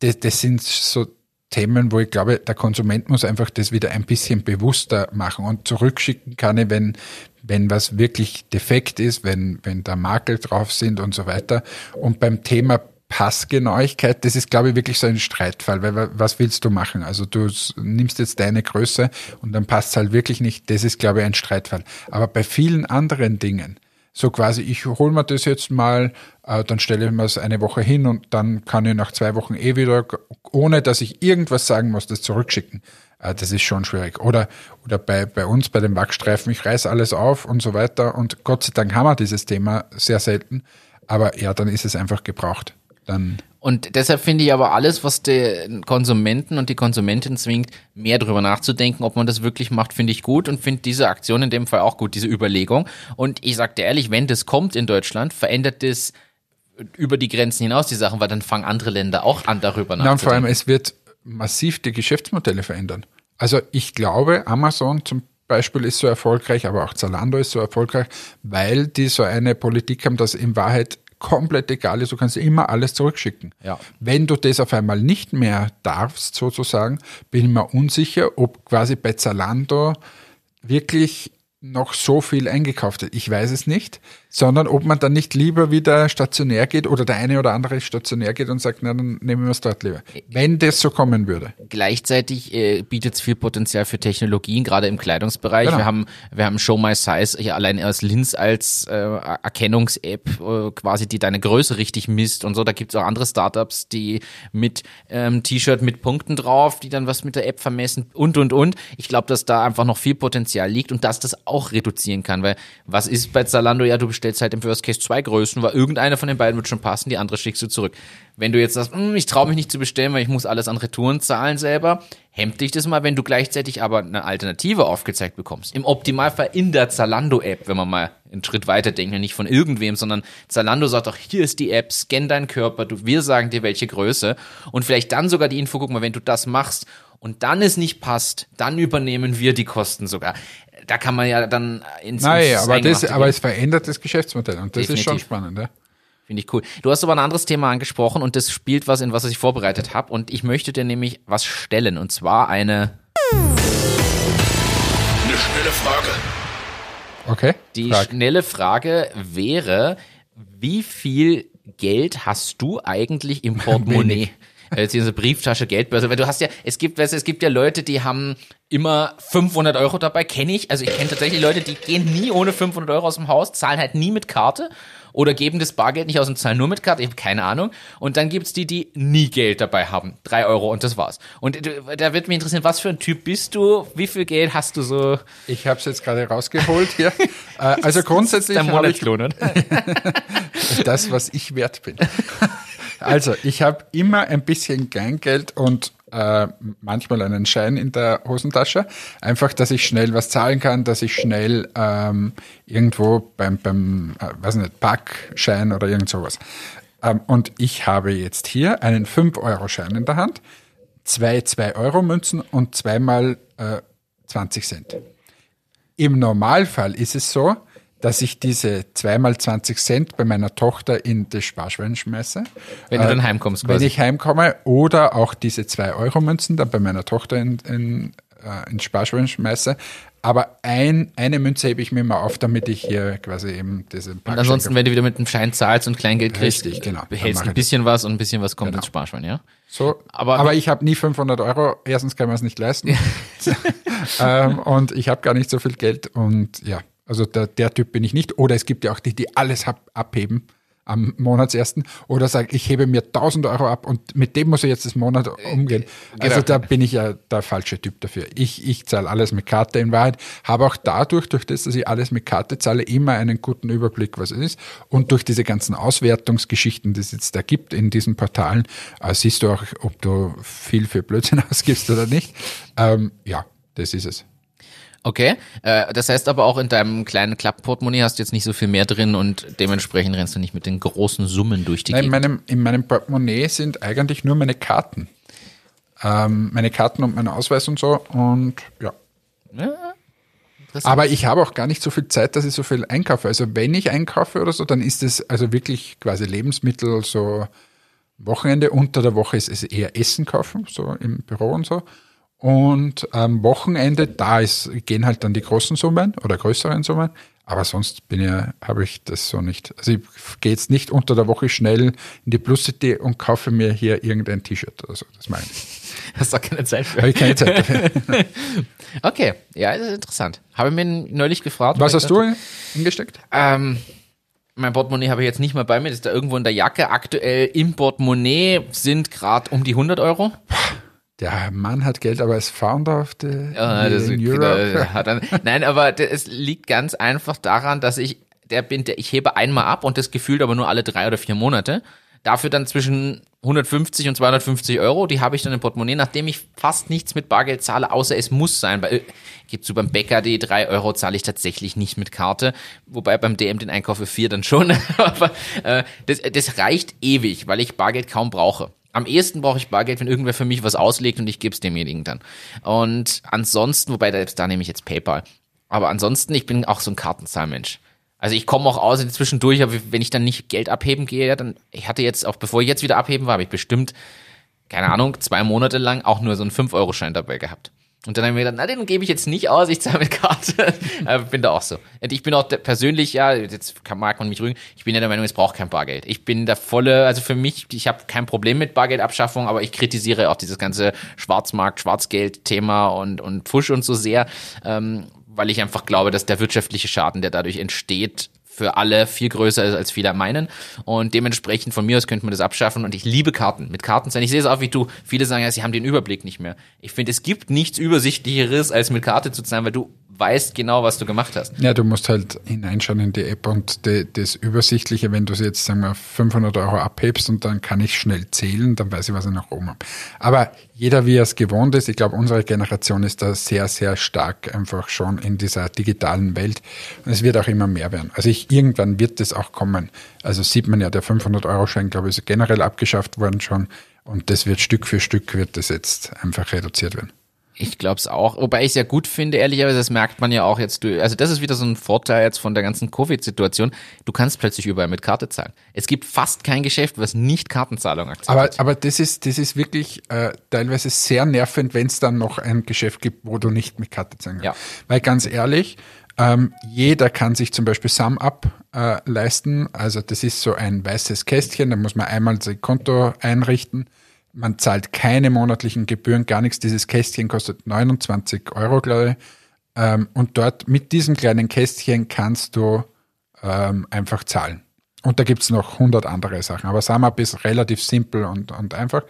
das, das sind so Themen, wo ich glaube, der Konsument muss einfach das wieder ein bisschen bewusster machen und zurückschicken kann ich, wenn, wenn was wirklich defekt ist, wenn, wenn da Makel drauf sind und so weiter. Und beim Thema Passgenauigkeit, das ist, glaube ich, wirklich so ein Streitfall, weil wa- was willst du machen? Also du nimmst jetzt deine Größe und dann passt es halt wirklich nicht. Das ist, glaube ich, ein Streitfall. Aber bei vielen anderen Dingen, so quasi, ich hole mir das jetzt mal, äh, dann stelle ich mir es eine Woche hin und dann kann ich nach zwei Wochen eh wieder, ohne dass ich irgendwas sagen muss, das zurückschicken. Äh, das ist schon schwierig. Oder, oder bei, bei uns, bei den Wachstreifen, ich reiß alles auf und so weiter. Und Gott sei Dank haben wir dieses Thema sehr selten. Aber ja, dann ist es einfach gebraucht. Dann Und deshalb finde ich aber alles, was den Konsumenten und die Konsumentin zwingt, mehr drüber nachzudenken, ob man das wirklich macht, finde ich gut und finde diese Aktion in dem Fall auch gut, diese Überlegung. Und ich sag dir ehrlich, wenn das kommt in Deutschland, verändert das über die Grenzen hinaus die Sachen, weil dann fangen andere Länder auch an, darüber Ja, und vor allem, nachzudenken. es wird massiv die Geschäftsmodelle verändern. Also ich glaube, Amazon zum Beispiel ist so erfolgreich, aber auch Zalando ist so erfolgreich, weil die so eine Politik haben, dass in Wahrheit komplett egal ist, du kannst immer alles zurückschicken. Ja. Wenn du das auf einmal nicht mehr darfst, sozusagen, bin ich mir unsicher, ob quasi bei Zalando wirklich noch so viel eingekauft hat. Ich weiß es nicht, sondern ob man dann nicht lieber wieder stationär geht oder der eine oder andere stationär geht und sagt, na, dann nehmen wir es dort lieber. Wenn das so kommen würde. Gleichzeitig äh, bietet es viel Potenzial für Technologien, gerade im Kleidungsbereich. Genau. Wir haben wir haben Show My Size hier allein aus Linz als äh, Erkennungs-App äh, quasi, die deine Größe richtig misst und so. Da gibt es auch andere Startups, die mit ähm, T-Shirt mit Punkten drauf, die dann was mit der App vermessen und und und. Ich glaube, dass da einfach noch viel Potenzial liegt und dass das auch reduzieren kann, weil was ist bei Zalando? Ja, du bestellst halt im Worst Case zwei Größen, weil irgendeine von den beiden wird schon passen, die andere schickst du zurück. Wenn du jetzt sagst, "Hm, ich traue mich nicht zu bestellen, weil ich muss alles an Retouren zahlen selber, hemmt dich das mal, wenn du gleichzeitig aber eine Alternative aufgezeigt bekommst. Im Optimalfall in der Zalando-App, wenn man mal einen Schritt weiter denkt, nicht von irgendwem, sondern Zalando sagt doch, hier ist die App, scan deinen Körper, du, wir sagen dir welche Größe und vielleicht dann sogar die Info, guck mal, wenn du das machst und dann es nicht passt, dann übernehmen wir die Kosten sogar. Da kann man ja dann ins Nein, ins aber, das, aber es verändert das Geschäftsmodell und das ist schon Definitiv. spannend. Ja? Finde ich cool. Du hast aber ein anderes Thema angesprochen und das spielt was, in was ich vorbereitet habe. Und ich möchte dir nämlich was stellen. Und zwar eine, Eine schnelle Frage. Okay? die Frag. schnelle Frage wäre, wie viel Geld hast du eigentlich im Portemonnaie? Jetzt hier so Brieftasche, Geldbörse, weil du hast ja, es gibt, weißt du, es gibt ja Leute, die haben immer 500 Euro dabei, kenne ich. Also ich kenne tatsächlich Leute, die gehen nie ohne 500 Euro aus dem Haus, zahlen halt nie mit Karte oder geben das Bargeld nicht aus und zahlen nur mit Karte. Ich habe keine Ahnung. Und dann gibt's die, die nie Geld dabei haben. Drei Euro und das war's. Und du- da wird mich interessieren, was für ein Typ bist du? Wie viel Geld hast du so? Ich habe es jetzt gerade rausgeholt hier. Äh, also grundsätzlich habe ich Monatslohn, [laughs] das, was ich wert bin. Also, ich habe immer ein bisschen Kleingeld und äh, manchmal einen Schein in der Hosentasche. Einfach, dass ich schnell was zahlen kann, dass ich schnell ähm, irgendwo beim, beim äh, weiß nicht, Parkschein oder irgend sowas. Ähm, und ich habe jetzt hier einen 5-Euro-Schein in der Hand, zwei 2-Euro-Münzen und zweimal äh, 20 Cent. Im Normalfall ist es so, dass ich diese zweimal 20 Cent bei meiner Tochter in das Sparschwein schmeiße. Wenn du dann heimkommst Wenn quasi. ich heimkomme oder auch diese 2-Euro-Münzen dann bei meiner Tochter in, in, äh, ins Sparschwein schmeiße. Aber ein, eine Münze hebe ich mir immer auf, damit ich hier quasi eben diese Und ansonsten, wenn du wieder mit einem Schein zahlst und Kleingeld kriegst, Richtig, genau. Dann behältst ein bisschen was und ein bisschen was kommt Genau. ins Sparschwein, ja? So, Aber- aber, ich habe nie 500 Euro. Erstens kann man es nicht leisten. [laughs] [laughs] ähm, und ich habe gar nicht so viel Geld. Und ja, also der, der Typ bin ich nicht. Oder es gibt ja auch die, die alles abheben am Monatsersten. Oder sagen, ich hebe mir 1000 Euro ab und mit dem muss ich jetzt das Monat umgehen. Also genau. da bin ich ja der falsche Typ dafür. Ich, ich zahle alles mit Karte in Wahrheit. Habe auch dadurch, durch das, dass ich alles mit Karte zahle, immer einen guten Überblick, was es ist. Und durch diese ganzen Auswertungsgeschichten, die es jetzt da gibt in diesen Portalen, äh, siehst du auch, ob du viel für Blödsinn [laughs] ausgibst oder nicht. Ähm, ja, das ist es. Okay, äh, das heißt aber auch in deinem kleinen Klappportemonnaie hast du jetzt nicht so viel mehr drin und dementsprechend rennst du nicht mit den großen Summen durch die Nein, in, Gegend. meinem, in meinem Portemonnaie sind eigentlich nur meine Karten. Ähm, meine Karten und mein Ausweis und so. Und ja. Interessant. Aber ich habe auch gar nicht so viel Zeit, dass ich so viel einkaufe. Also wenn ich einkaufe oder so, dann ist es also wirklich quasi Lebensmittel, so Wochenende. Unter der Woche ist es eher Essen kaufen, so im Büro und so. Und am Wochenende, da ist, gehen halt dann die großen Summen oder größeren Summen. Aber sonst bin ja, habe ich das so nicht. Also ich gehe jetzt nicht unter der Woche schnell in die Plus City und kaufe mir hier irgendein T-Shirt oder so. Das meine ich. [laughs] Hast du auch keine Zeit für. Habe ich keine Zeit dafür. [laughs] Okay, ja, ist interessant. Habe ich mir neulich gefragt. Was hast du hingesteckt? Ähm, mein Portemonnaie habe ich jetzt nicht mehr bei mir, das ist da irgendwo in der Jacke. Aktuell im Portemonnaie sind gerade um die 100 Euro. Der Mann hat Geld, aber ist Founder of the Ja, in Europe. er, nein, aber es liegt ganz einfach daran, dass ich der bin, der ich hebe einmal ab und das gefühlt aber nur alle drei oder vier Monate. Dafür dann zwischen 150 und 250 Euro, die habe ich dann im Portemonnaie, nachdem ich fast nichts mit Bargeld zahle, außer es muss sein. Bei, gibt's so beim Bäcker die drei Euro zahle ich tatsächlich nicht mit Karte, wobei beim DM den Einkauf für vier dann schon. [laughs] aber äh, das, das reicht ewig, weil ich Bargeld kaum brauche. Am ehesten brauche ich Bargeld, wenn irgendwer für mich was auslegt und ich gebe es demjenigen dann. Und ansonsten, wobei da, da nehme ich jetzt PayPal. Aber ansonsten, ich bin auch so ein Kartenzahlmensch. Also ich komme auch aus zwischendurch, aber wenn ich dann nicht Geld abheben gehe, dann, ich hatte jetzt, auch bevor ich jetzt wieder abheben war, habe ich bestimmt, keine Ahnung, zwei Monate lang auch nur so einen 5-Euro-Schein dabei gehabt. Und dann haben wir gedacht, na, den gebe ich jetzt nicht aus, ich zahle mit Karte. Aber [laughs] bin da auch so. Und ich bin auch persönlich, ja, jetzt mag man mich rügen, ich bin ja der Meinung, es braucht kein Bargeld. Ich bin der volle, also für mich, ich habe kein Problem mit Bargeldabschaffung, aber ich kritisiere auch dieses ganze Schwarzmarkt, Schwarzgeld-Thema und, und Pfusch und so sehr, ähm, weil ich einfach glaube, dass der wirtschaftliche Schaden, der dadurch entsteht, für alle viel größer ist, als viele meinen. Und dementsprechend von mir aus könnte man das abschaffen. Und ich liebe Karten. Mit Karten sein. Ich sehe es auch wie du. Viele sagen ja, sie haben den Überblick nicht mehr. Ich finde, es gibt nichts Übersichtlicheres, als mit Karte zu zahlen, weil du weißt genau, was du gemacht hast. Ja, du musst halt hineinschauen in die App und die, das Übersichtliche, wenn du jetzt, sagen wir, 500 Euro abhebst und dann kann ich schnell zählen, dann weiß ich, was ich nach oben habe. Aber jeder, wie er es gewohnt ist, ich glaube, unsere Generation ist da sehr, sehr stark einfach schon in dieser digitalen Welt und es wird auch immer mehr werden. Also ich, irgendwann wird das auch kommen. Also sieht man ja, der 500-Euro-Schein, glaube ich, ist generell abgeschafft worden schon und das wird Stück für Stück wird das jetzt einfach reduziert werden. Ich glaube es auch. Wobei ich es ja gut finde, ehrlicherweise, das merkt man ja auch jetzt. Also das ist wieder so ein Vorteil jetzt von der ganzen Covid-Situation. Du kannst plötzlich überall mit Karte zahlen. Es gibt fast kein Geschäft, was nicht Kartenzahlung akzeptiert. Aber, aber das ist, das ist wirklich äh, teilweise sehr nervend, wenn es dann noch ein Geschäft gibt, wo du nicht mit Karte zahlen kannst. Ja. Weil ganz ehrlich, ähm, jeder kann sich zum Beispiel SumUp äh, leisten. Also das ist so ein weißes Kästchen, da muss man einmal sein Konto einrichten man zahlt keine monatlichen Gebühren, gar nichts. Dieses Kästchen kostet 29 Euro, glaube ich. Ähm, und dort mit diesem kleinen Kästchen kannst du ähm, einfach zahlen. Und da gibt's noch 100 andere Sachen. Aber SumUp ist relativ simpel und, und einfach.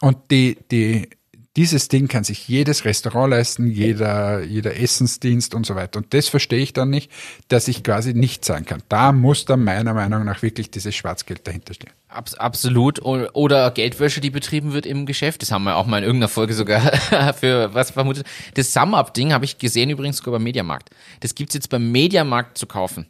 Und die, die dieses Ding kann sich jedes Restaurant leisten, jeder, jeder Essensdienst und so weiter. Und das verstehe ich dann nicht, dass ich quasi nicht zahlen kann. Da muss dann meiner Meinung nach wirklich dieses Schwarzgeld dahinter stehen. Abs absolut. Oder Geldwäsche, die betrieben wird im Geschäft. Das haben wir auch mal in irgendeiner Folge sogar [laughs] für was vermutet. Das Sum-Up-Ding habe ich gesehen übrigens sogar beim Mediamarkt. Das gibt's jetzt beim Mediamarkt zu kaufen.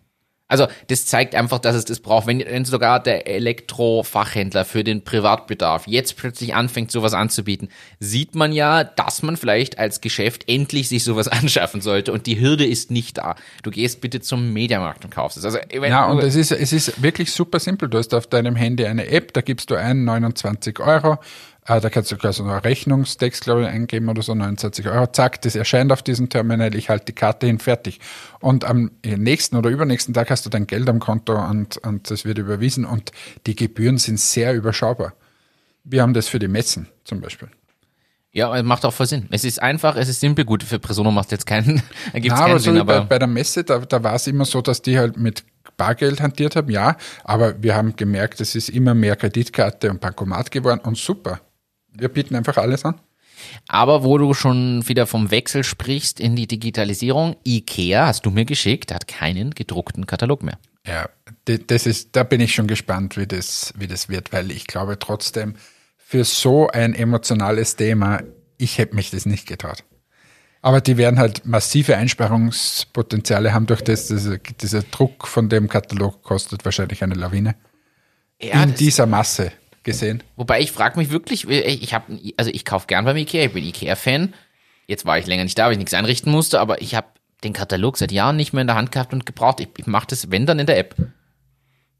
Also das zeigt einfach, dass es das braucht. Wenn, wenn sogar der Elektrofachhändler für den Privatbedarf jetzt plötzlich anfängt, sowas anzubieten, sieht man ja, dass man vielleicht als Geschäft endlich sich sowas [laughs] anschaffen sollte. Und die Hürde ist nicht da. Du gehst bitte zum Mediamarkt und kaufst es. Also, ja, und es ist, es ist wirklich super simpel. Du hast auf deinem Handy eine App, da gibst du ein 29 Euro äh, da kannst du gleich so einen Rechnungstext, glaube ich, eingeben oder so, 29 Euro. Zack, das erscheint auf diesem Terminal, ich halte die Karte hin, fertig. Und am nächsten oder übernächsten Tag hast du dein Geld am Konto und, und das wird überwiesen und die Gebühren sind sehr überschaubar. Wir haben das für die Messen zum Beispiel. Ja, macht auch voll Sinn. Es ist einfach, es ist simpel. Gut, für Presono macht jetzt keinen, da gibt's Na, keinen aber Sinn. aber bei, bei der Messe, da, da war es immer so, dass die halt mit Bargeld hantiert haben, ja, aber wir haben gemerkt, es ist immer mehr Kreditkarte und Bankomat geworden und super. Wir bieten einfach alles an. Aber wo du schon wieder vom Wechsel sprichst in die Digitalisierung, IKEA, hast du mir geschickt, hat keinen gedruckten Katalog mehr. Ja, das ist, da bin ich schon gespannt, wie das, wie das wird, weil ich glaube trotzdem, für so ein emotionales Thema, ich hätte mich das nicht getraut. Aber die werden halt massive Einsparungspotenziale haben durch das, diese, dieser Druck von dem Katalog kostet wahrscheinlich eine Lawine. Ja, in dieser Masse gesehen. Wobei ich frage mich wirklich, ich habe, also ich kaufe gern beim Ikea, ich bin Ikea-Fan. Jetzt war ich länger nicht da, weil ich nichts einrichten musste, aber ich habe den Katalog seit Jahren nicht mehr in der Hand gehabt und gebraucht. Ich, ich mache das, wenn dann in der App.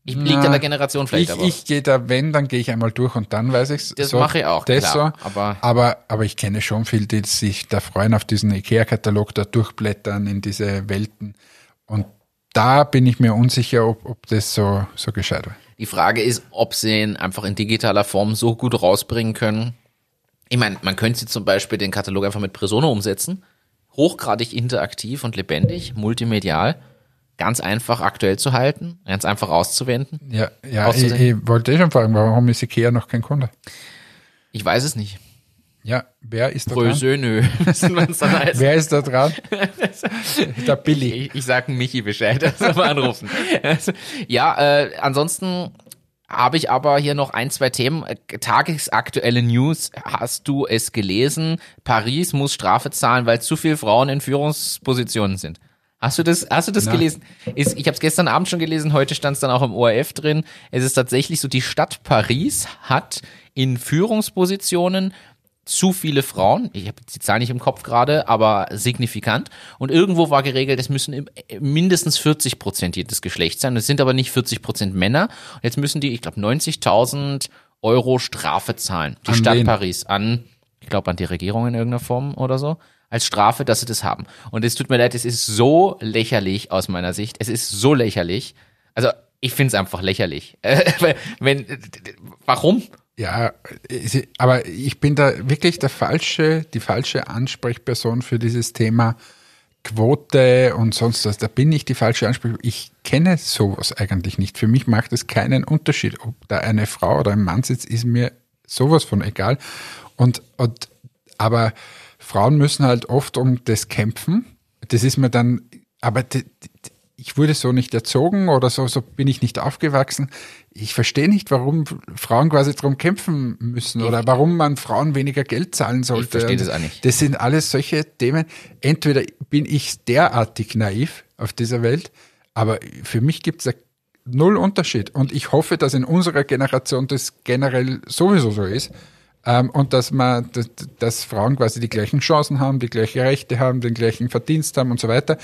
Ich liegt an der Generation vielleicht ich, aber. Ich gehe da, wenn, dann gehe ich einmal durch und dann weiß ich's. Das so, mache ich auch, das klar, so. Aber, aber, aber ich kenne schon viele, die sich da freuen auf diesen Ikea-Katalog, da durchblättern in diese Welten. Und da bin ich mir unsicher, ob, ob das so, so gescheit war. Die Frage ist, ob sie ihn einfach in digitaler Form so gut rausbringen können. Ich meine, man könnte zum Beispiel den Katalog einfach mit Presono umsetzen. Hochgradig interaktiv und lebendig, multimedial. Ganz einfach aktuell zu halten, ganz einfach auszuwenden. Ja, ja ich, ich wollte eh schon fragen, warum ist Ikea noch kein Kunde? Ich weiß es nicht. Ja, wer ist da Brösönö, [laughs] dran? [laughs] wer ist da dran? [laughs] Der Billy. Ich, ich sag Michi Bescheid, also mal anrufen. ja, äh, ansonsten habe ich aber hier noch ein, zwei Themen. Tagesaktuelle News. Hast du es gelesen? Paris muss Strafe zahlen, weil zu viele Frauen in Führungspositionen sind. Hast du das, hast du das gelesen? Ist, ich habe es gestern Abend schon gelesen, heute stand es dann auch im ORF drin. Es ist tatsächlich so, die Stadt Paris hat in Führungspositionen zu viele Frauen, ich habe die Zahl nicht im Kopf gerade, aber signifikant. Und irgendwo war geregelt, es müssen im- mindestens 40 Prozent jedes Geschlechts sein. Es sind aber nicht 40 Prozent Männer. Und jetzt müssen die, ich glaube, 90.000 Euro Strafe zahlen. Die An Stadt wen? Paris an, ich glaube, an die Regierung in irgendeiner Form oder so. Als Strafe, dass sie das haben. Und es tut mir leid, es ist so lächerlich aus meiner Sicht. Es ist so lächerlich. Also, ich finde es einfach lächerlich. [laughs] Äh, Wenn, warum? Ja, aber ich bin da wirklich der falsche, die falsche Ansprechperson für dieses Thema Quote und sonst was. Da bin ich die falsche Ansprechperson. Ich kenne sowas eigentlich nicht. Für mich macht es keinen Unterschied, ob da eine Frau oder ein Mann sitzt, ist mir sowas von egal. Und, und aber Frauen müssen halt oft um das kämpfen. Das ist mir dann, aber d- d- ich wurde so nicht erzogen oder so, so bin ich nicht aufgewachsen. Ich verstehe nicht, warum Frauen quasi drum kämpfen müssen oder warum man Frauen weniger Geld zahlen sollte. verstehe Und das auch nicht. Das sind alles solche Themen. Entweder bin ich derartig naiv auf dieser Welt, aber für mich gibt es null Unterschied. Und ich hoffe, dass in unserer Generation das generell sowieso so ist. Ähm, und dass man, dass, dass Frauen quasi die gleichen Chancen haben, die gleichen Rechte haben, den gleichen Verdienst haben und so weiter.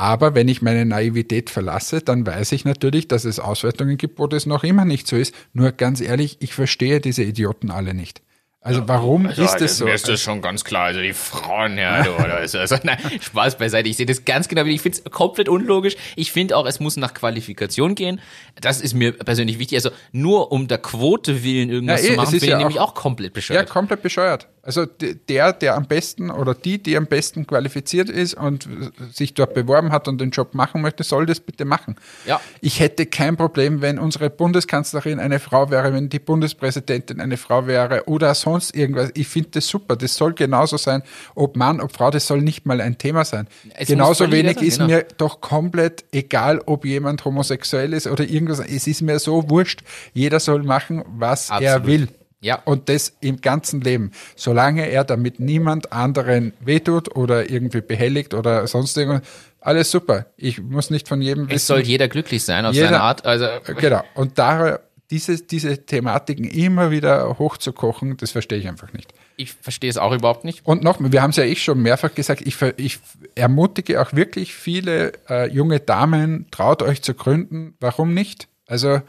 Aber wenn ich meine Naivität verlasse, dann weiß ich natürlich, dass es Auswertungen gibt, wo das noch immer nicht so ist. Nur ganz ehrlich, ich verstehe diese Idioten alle nicht. Also warum ist das so? Mir ist das schon ganz klar. Also die Frauen, ja, du, oder ist also, [laughs] nein, Spaß beiseite. Ich sehe das ganz genau. Ich finde es komplett unlogisch. Ich finde auch, es muss nach Qualifikation gehen. Das ist mir persönlich wichtig. Also nur um der Quote willen irgendwas Ja, eh, zu machen, ist finde ja ich nämlich auch- auch komplett Ja, bescheuert. komplett bescheuert. Also der, der am besten oder die, die am besten qualifiziert ist und sich dort beworben hat und den Job machen möchte, soll das bitte machen. Ja. Ich hätte kein Problem, wenn unsere Bundeskanzlerin eine Frau wäre, wenn die Bundespräsidentin eine Frau wäre oder sonst irgendwas. Ich finde das super. Das soll genauso sein, ob Mann, ob Frau, das soll nicht mal ein Thema sein. Es genauso wenig sein, ist genau. mir doch komplett egal, ob jemand homosexuell ist oder irgendwas. Es ist mir so wurscht. Jeder soll machen, was er Absolut. will. Ja. Und das im ganzen Leben. Solange er damit niemand anderen wehtut oder irgendwie behelligt oder sonst irgendwas. Alles super. Ich muss nicht von jedem Es wissen. soll jeder glücklich sein auf Jeder- seine Art. Also Genau. Und da diese, diese Thematiken immer wieder hochzukochen, das verstehe ich einfach nicht. ich verstehe es auch überhaupt nicht. Und noch, wir haben es ja eh schon mehrfach gesagt, ich, ich ermutige auch wirklich viele äh, junge Damen, traut euch zu gründen. Warum nicht? Also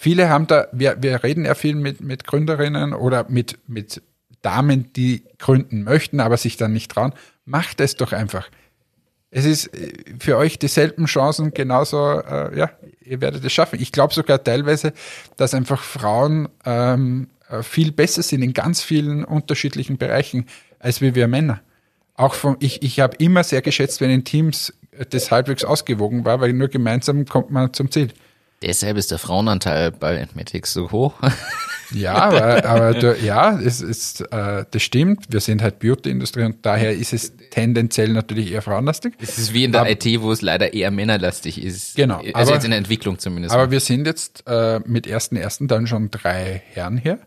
viele haben da, wir, wir reden ja viel mit, mit Gründerinnen oder mit, mit Damen, die gründen möchten, aber sich dann nicht trauen. Macht es doch einfach. Es ist äh, für euch dieselben Chancen genauso, äh, ja, ihr werdet es schaffen. Ich glaube sogar teilweise, dass einfach Frauen ähm, äh, viel besser sind in ganz vielen unterschiedlichen Bereichen, als wie wir Männer. Auch von, ich, ich habe immer sehr geschätzt, wenn in Teams das halbwegs ausgewogen war, weil nur gemeinsam kommt man zum Ziel. Deshalb ist der Frauenanteil bei Mathematics so hoch. [laughs] Ja, aber, aber du, ja, es ist, äh, das stimmt. Wir sind halt Beauty-Industrie und daher ist es tendenziell natürlich eher frauenlastig. Es ist wie in der Aber- IT, wo es leider eher männerlastig ist. Genau, Also aber- jetzt in der Entwicklung zumindest. Aber wir sind jetzt äh, mit ersten ersten dann schon drei Herren hier.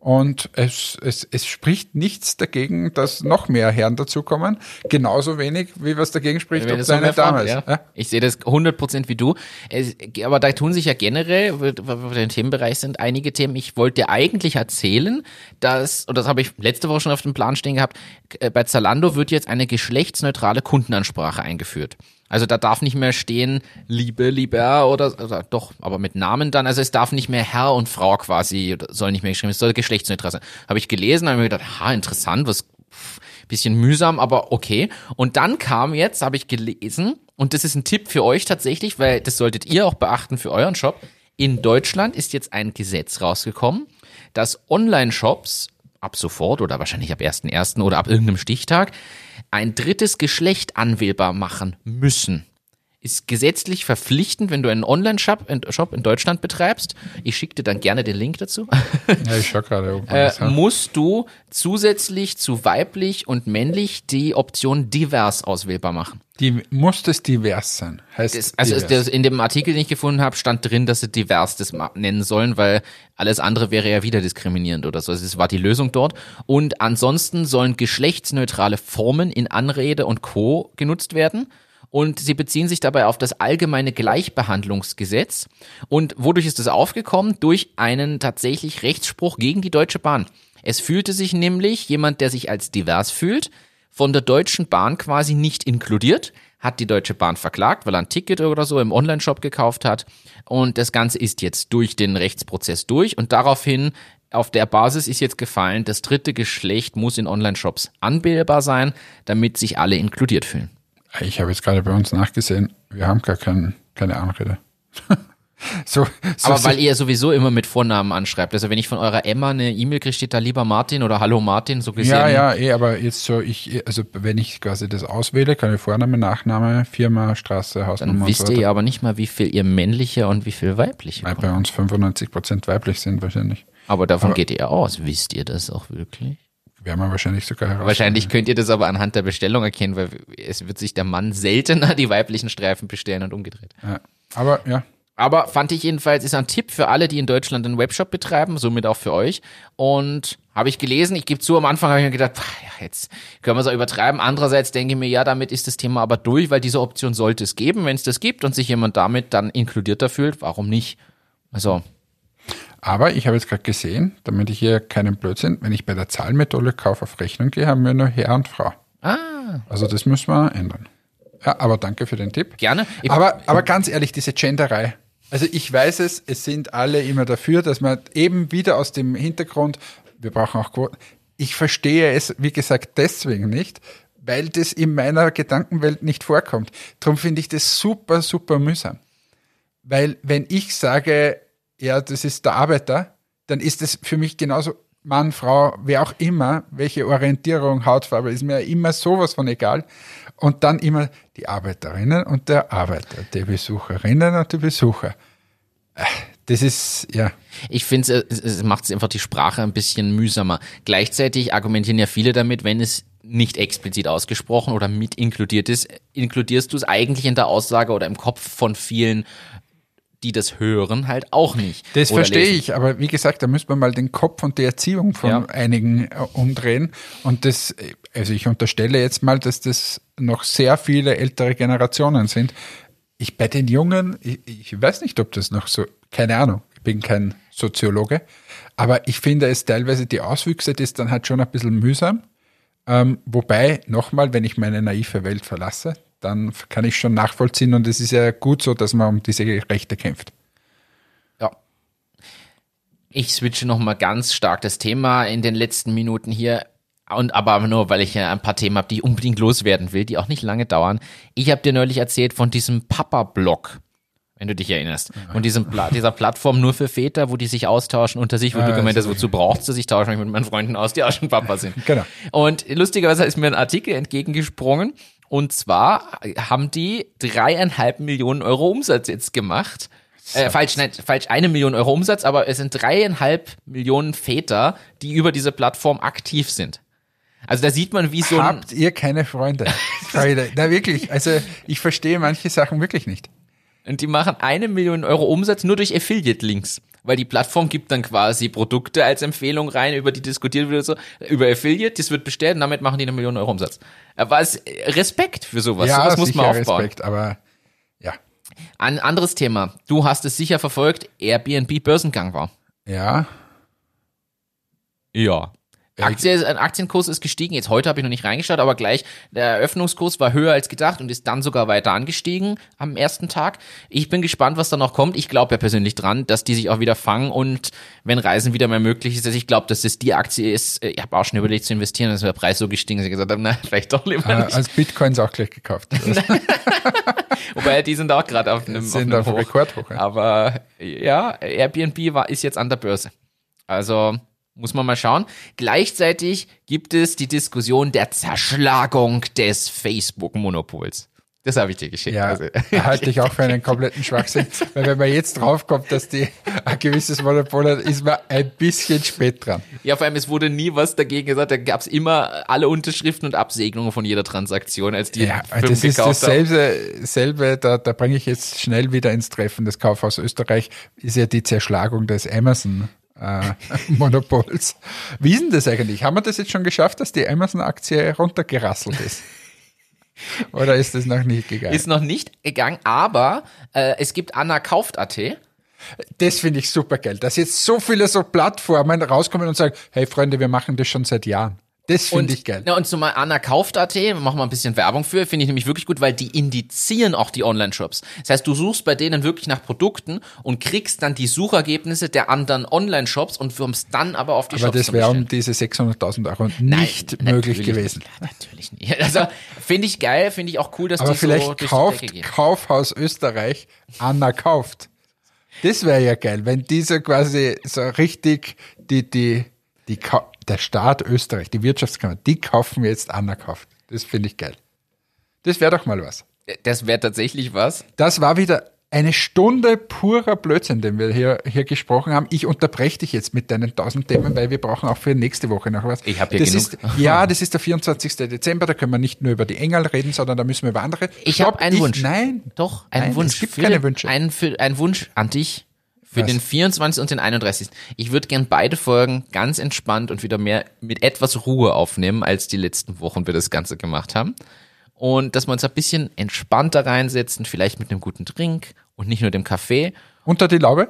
Und es, es, es spricht nichts dagegen, dass noch mehr Herren dazukommen. Genauso wenig, wie was dagegen spricht, ob es eine Dame ist. ja. Ja? Ich sehe das 100% wie du. Es, aber da tun sich ja generell, weil wir im Themenbereich sind, einige Themen. Ich wollte eigentlich erzählen, dass, und das habe ich letzte Woche schon auf dem Plan stehen gehabt, äh, bei Zalando wird jetzt eine geschlechtsneutrale Kundenansprache eingeführt. Also da darf nicht mehr stehen, Liebe, Lieber oder, oder doch, aber mit Namen dann. Also es darf nicht mehr Herr und Frau quasi, soll nicht mehr geschrieben, es soll geschlechtsneutral sein. Habe ich gelesen, habe mir gedacht, ha, interessant, was bisschen mühsam, aber okay. Und dann kam jetzt, habe ich gelesen, und das ist ein Tipp für euch tatsächlich, weil das solltet ihr auch beachten für euren Shop. In Deutschland ist jetzt ein Gesetz rausgekommen, dass Online-Shops ab sofort oder wahrscheinlich ab 1.1. oder ab irgendeinem Stichtag ein drittes Geschlecht anwählbar machen müssen. Ist gesetzlich verpflichtend, wenn du einen Online-Shop in, Shop in Deutschland betreibst. Ich schicke dir dann gerne den Link dazu. [laughs] Ja, ich schau gerade, äh, musst du zusätzlich zu weiblich und männlich die Option divers auswählbar machen. Die, muss das divers sein? Heißt Das, also divers. in dem Artikel, den ich gefunden habe, stand drin, dass sie divers das nennen sollen, weil alles andere wäre ja wieder diskriminierend oder so. Also das war die Lösung dort. Und ansonsten sollen geschlechtsneutrale Formen in Anrede und Co. genutzt werden. Und sie beziehen sich dabei auf das allgemeine Gleichbehandlungsgesetz. Und wodurch ist das aufgekommen? Durch einen tatsächlich Rechtsspruch gegen die Deutsche Bahn. Es fühlte sich nämlich jemand, der sich als divers fühlt, von der Deutschen Bahn quasi nicht inkludiert, hat die Deutsche Bahn verklagt, weil er ein Ticket oder so im Onlineshop gekauft hat. Und das Ganze ist jetzt durch den Rechtsprozess durch und daraufhin auf der Basis ist jetzt gefallen, das dritte Geschlecht muss in Online-Shops anbildbar sein, damit sich alle inkludiert fühlen. Ich habe jetzt gerade bei uns nachgesehen, wir haben gar kein, keine Anrede. [laughs] so, so Aber weil ihr sowieso immer mit Vornamen anschreibt. Also wenn ich von eurer Emma eine E-Mail kriege, steht da lieber Martin oder Hallo Martin, so gesehen. Ja, ja, eh, aber jetzt so, ich, also wenn ich quasi das auswähle, keine Vorname, Nachname, Firma, Straße, Hausnummer. Dann wisst so ihr aber nicht mal, wie viel ihr männliche und wie viel weibliche Weil bei uns 95 Prozent weiblich sind wahrscheinlich. Aber davon aber geht ihr aus. Wisst ihr das auch wirklich? Werden wir wahrscheinlich sogar heraus. Wahrscheinlich könnt ihr das aber anhand der Bestellung erkennen, weil es wird sich der Mann seltener die weiblichen Streifen bestellen und umgedreht. Ja. Aber ja. Aber fand ich jedenfalls, ist ein Tipp für alle, die in Deutschland einen Webshop betreiben, somit auch für euch. Und habe ich gelesen, ich gebe zu, am Anfang habe ich mir gedacht, pff, ja, jetzt können wir es auch übertreiben. Andererseits denke ich mir, ja, damit ist das Thema aber durch, weil diese Option sollte es geben. Wenn es das gibt und sich jemand damit dann inkludierter fühlt, warum nicht? Also aber ich habe jetzt gerade gesehen, damit ich hier keinen Blödsinn, wenn ich bei der Zahlmethode Kauf auf Rechnung gehe, haben wir nur Herr und Frau. Ah. Also das müssen wir ändern. Ja, aber danke für den Tipp. Gerne. Ich aber, aber ganz ehrlich, diese Genderei. Also ich weiß es, es sind alle immer dafür, dass man eben wieder aus dem Hintergrund, wir brauchen auch Quoten. Ich verstehe es, wie gesagt, deswegen nicht, weil das in meiner Gedankenwelt nicht vorkommt. Darum finde ich das super, super mühsam. Weil wenn ich sage, ja, das ist der Arbeiter, dann ist es für mich genauso Mann, Frau, wer auch immer, welche Orientierung, Hautfarbe, ist mir immer sowas von egal. Und dann immer die Arbeiterinnen und der Arbeiter, die Besucherinnen und die Besucher. Äh, das ist, ja. Ich finde, es, es macht einfach die Sprache ein bisschen mühsamer. Gleichzeitig argumentieren ja viele damit, wenn es nicht explizit ausgesprochen oder mit inkludiert ist, inkludierst du es eigentlich in der Aussage oder im Kopf von vielen die das hören, halt auch nicht. Das verstehe ich, aber wie gesagt, da müssen wir mal den Kopf und die Erziehung von ja. einigen äh, umdrehen. Und das, also ich unterstelle jetzt mal, dass das noch sehr viele ältere Generationen sind. Ich bei den Jungen, ich, ich weiß nicht, ob das noch so, keine Ahnung, ich bin kein Soziologe, aber ich finde es teilweise die Auswüchse, das ist dann halt schon ein bisschen mühsam. Ähm, wobei, nochmal, wenn ich meine naive Welt verlasse, dann kann ich schon nachvollziehen und es ist ja gut so, dass man um diese Rechte kämpft. Ja. Ich switche nochmal ganz stark das Thema in den letzten Minuten hier. Und aber nur, weil ich ein paar Themen habe, die ich unbedingt loswerden will, die auch nicht lange dauern. Ich habe dir neulich erzählt von diesem Papa-Blog wenn du dich erinnerst. Und diesem Pla [laughs] dieser Plattform nur für Väter, wo die sich austauschen unter sich, wo ja, du gemeint hast, wozu brauchst du sich, tauschen mich mit meinen Freunden aus, die auch schon Papa sind. Genau. Und lustigerweise ist mir ein Artikel entgegengesprungen und zwar haben die dreieinhalb Millionen Euro Umsatz jetzt gemacht. Äh, falsch, nein, falsch, eine Million Euro Umsatz, aber es sind dreieinhalb Millionen Väter, die über diese Plattform aktiv sind. Also da sieht man, wie so Habt ihr keine Freunde? [laughs] Freunde. Na wirklich, also ich verstehe manche Sachen wirklich nicht. Und die machen eine Million Euro Umsatz nur durch Affiliate-Links weil die Plattform gibt dann quasi Produkte als Empfehlung rein, über die diskutiert wird so, über Affiliate, das wird bestellt und damit machen die eine Million Euro Umsatz. Aber es Respekt für sowas, ja, sowas muss man aufbauen. Respekt, aber ja. Ein anderes Thema. Du hast es sicher verfolgt, Airbnb Börsengang war. Ja. Ja. Aktie, ein Aktienkurs ist gestiegen. Jetzt heute habe ich noch nicht reingeschaut, aber gleich der Eröffnungskurs war höher als gedacht und ist dann sogar weiter angestiegen am ersten Tag. Ich bin gespannt, was da noch kommt. Ich glaube ja persönlich dran, dass die sich auch wieder fangen und wenn Reisen wieder mehr möglich ist, also ich glaube, dass das die Aktie ist. Ich habe auch schon überlegt zu investieren, dass der Preis so gestiegen ist, dass ich gesagt habe, na, vielleicht doch lieber äh, nicht. Als Bitcoins auch gleich gekauft. [laughs] [laughs] Wobei, die sind auch gerade auf einem, sind auf einem Hoch. Rekordhoch. Ja. Aber ja, Airbnb war, ist jetzt an der Börse. Also muss man mal schauen. Gleichzeitig gibt es die Diskussion der Zerschlagung des Facebook-Monopols. Das habe ich dir geschickt. Ja, also. [laughs] halte ich auch für einen kompletten Schwachsinn. Weil wenn man jetzt draufkommt, dass die ein gewisses Monopol hat, ist man ein bisschen spät dran. Ja, vor allem, es wurde nie was dagegen gesagt. Da gab es immer alle Unterschriften und Absegnungen von jeder Transaktion, als die Ja, Firmen das ist dasselbe, selbe, da, da bringe ich jetzt schnell wieder ins Treffen. Das Kaufhaus Österreich ist ja die Zerschlagung des Amazon äh, [laughs] Monopols. Wie ist denn das eigentlich? Haben wir das jetzt schon geschafft, dass die Amazon-Aktie runtergerasselt ist? [laughs] Oder ist das noch nicht gegangen? Ist noch nicht gegangen, aber äh, es gibt Anna kauft.at. Das finde ich super geil, dass jetzt so viele so Plattformen rauskommen und sagen, hey Freunde, wir machen das schon seit Jahren. Das finde ich geil. Ja, und zumal Anna kauft.at, machen wir ein bisschen Werbung für, finde ich nämlich wirklich gut, weil die indizieren auch die Online-Shops. Das heißt, du suchst bei denen wirklich nach Produkten und kriegst dann die Suchergebnisse der anderen Online-Shops und wirmst dann aber auf die Aber Shops das zum wäre um diese 600.000 Euro Nein, nicht möglich natürlich gewesen. Klar, natürlich nicht. [laughs] Also finde ich geil, finde ich auch cool, dass Aber die vielleicht so durch die kauft Decke gehen. Kaufhaus Österreich Anna kauft. Das wäre ja geil, wenn diese quasi so richtig die, die, die, Ka- der Staat Österreich, die Wirtschaftskammer, die kaufen jetzt Anna kauft. Das finde ich geil. Das wäre doch mal was. Das wäre tatsächlich was. Das war wieder eine Stunde purer Blödsinn, den wir hier, hier gesprochen haben. Ich unterbreche dich jetzt mit deinen tausend Themen, weil wir brauchen auch für nächste Woche noch was. Ich hab hier das genug. Ist, ja, das ist der 24. Dezember, da können wir nicht nur über die Engel reden, sondern da müssen wir über andere. Ich habe einen Wunsch. Nein. Doch, einen Nein, Wunsch. es gibt für keine Wünsche. Einen, für, einen Wunsch an dich für Was? den 24. und den 31. Ich würde gern beide Folgen ganz entspannt und wieder mehr mit etwas Ruhe aufnehmen, als die letzten Wochen wir das Ganze gemacht haben. Und dass wir uns ein bisschen entspannter reinsetzen, vielleicht mit einem guten Drink und nicht nur dem Kaffee. Unter die Laube?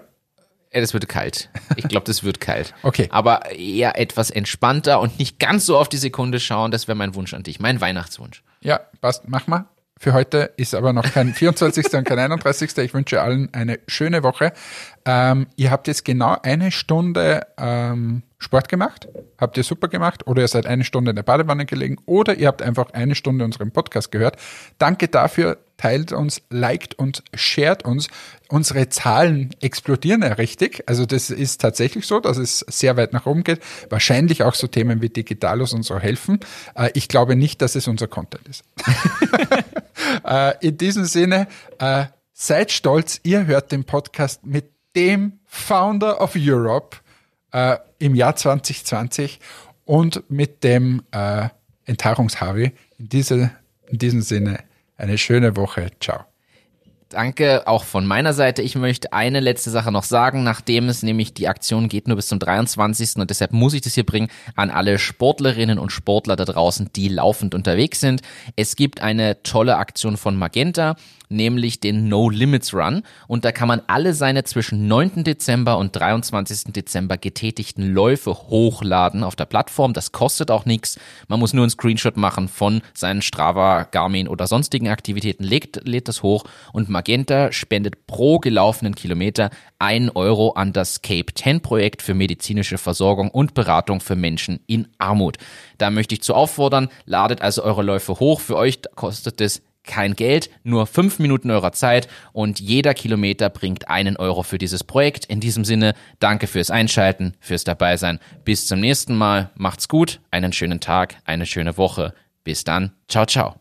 Ja, das wird kalt. Ich glaube, das wird kalt. [laughs] Okay. Aber eher etwas entspannter und nicht ganz so auf die Sekunde schauen. Das wäre mein Wunsch an dich, mein Weihnachtswunsch. Ja, passt, mach mal. Für heute ist aber noch kein [laughs] 24. und kein 31. Ich wünsche allen eine schöne Woche. Ähm, ihr habt jetzt genau eine Stunde ähm, Sport gemacht. Habt ihr super gemacht. Oder ihr seid eine Stunde in der Badewanne gelegen. Oder ihr habt einfach eine Stunde unseren Podcast gehört. Danke dafür. Teilt uns, liked uns, shared uns. Unsere Zahlen explodieren ja richtig. Also das ist tatsächlich so, dass es sehr weit nach oben geht. Wahrscheinlich auch so Themen wie Digitalos und so helfen. Äh, ich glaube nicht, dass es unser Content ist. [laughs] Äh, in diesem Sinne, äh, seid stolz, ihr hört den Podcast mit dem Founder of Europe äh, im Jahr 2020 und mit dem äh, Enthaarungsharvey. In, diese, in diesem Sinne, eine schöne Woche. Ciao. Danke auch von meiner Seite. Ich möchte eine letzte Sache noch sagen, nachdem es nämlich die Aktion geht nur bis zum 23. und deshalb muss ich das hier bringen an alle Sportlerinnen und Sportler da draußen, die laufend unterwegs sind. Es gibt eine tolle Aktion von Magenta, nämlich den No Limits Run und da kann man alle seine zwischen 9. Dezember und 23. Dezember getätigten Läufe hochladen auf der Plattform. Das kostet auch nichts. Man muss nur einen Screenshot machen von seinen Strava, Garmin oder sonstigen Aktivitäten, legt, lädt das hoch und Magenta spendet pro gelaufenen Kilometer 1 Euro an das Cape 10 Projekt für medizinische Versorgung und Beratung für Menschen in Armut. Da möchte ich zu auffordern, ladet also eure Läufe hoch. Für euch kostet es kein Geld, nur fünf Minuten eurer Zeit und jeder Kilometer bringt einen Euro für dieses Projekt. In diesem Sinne, danke fürs Einschalten, fürs Dabeisein. Bis zum nächsten Mal. Macht's gut, einen schönen Tag, eine schöne Woche. Bis dann. Ciao, ciao.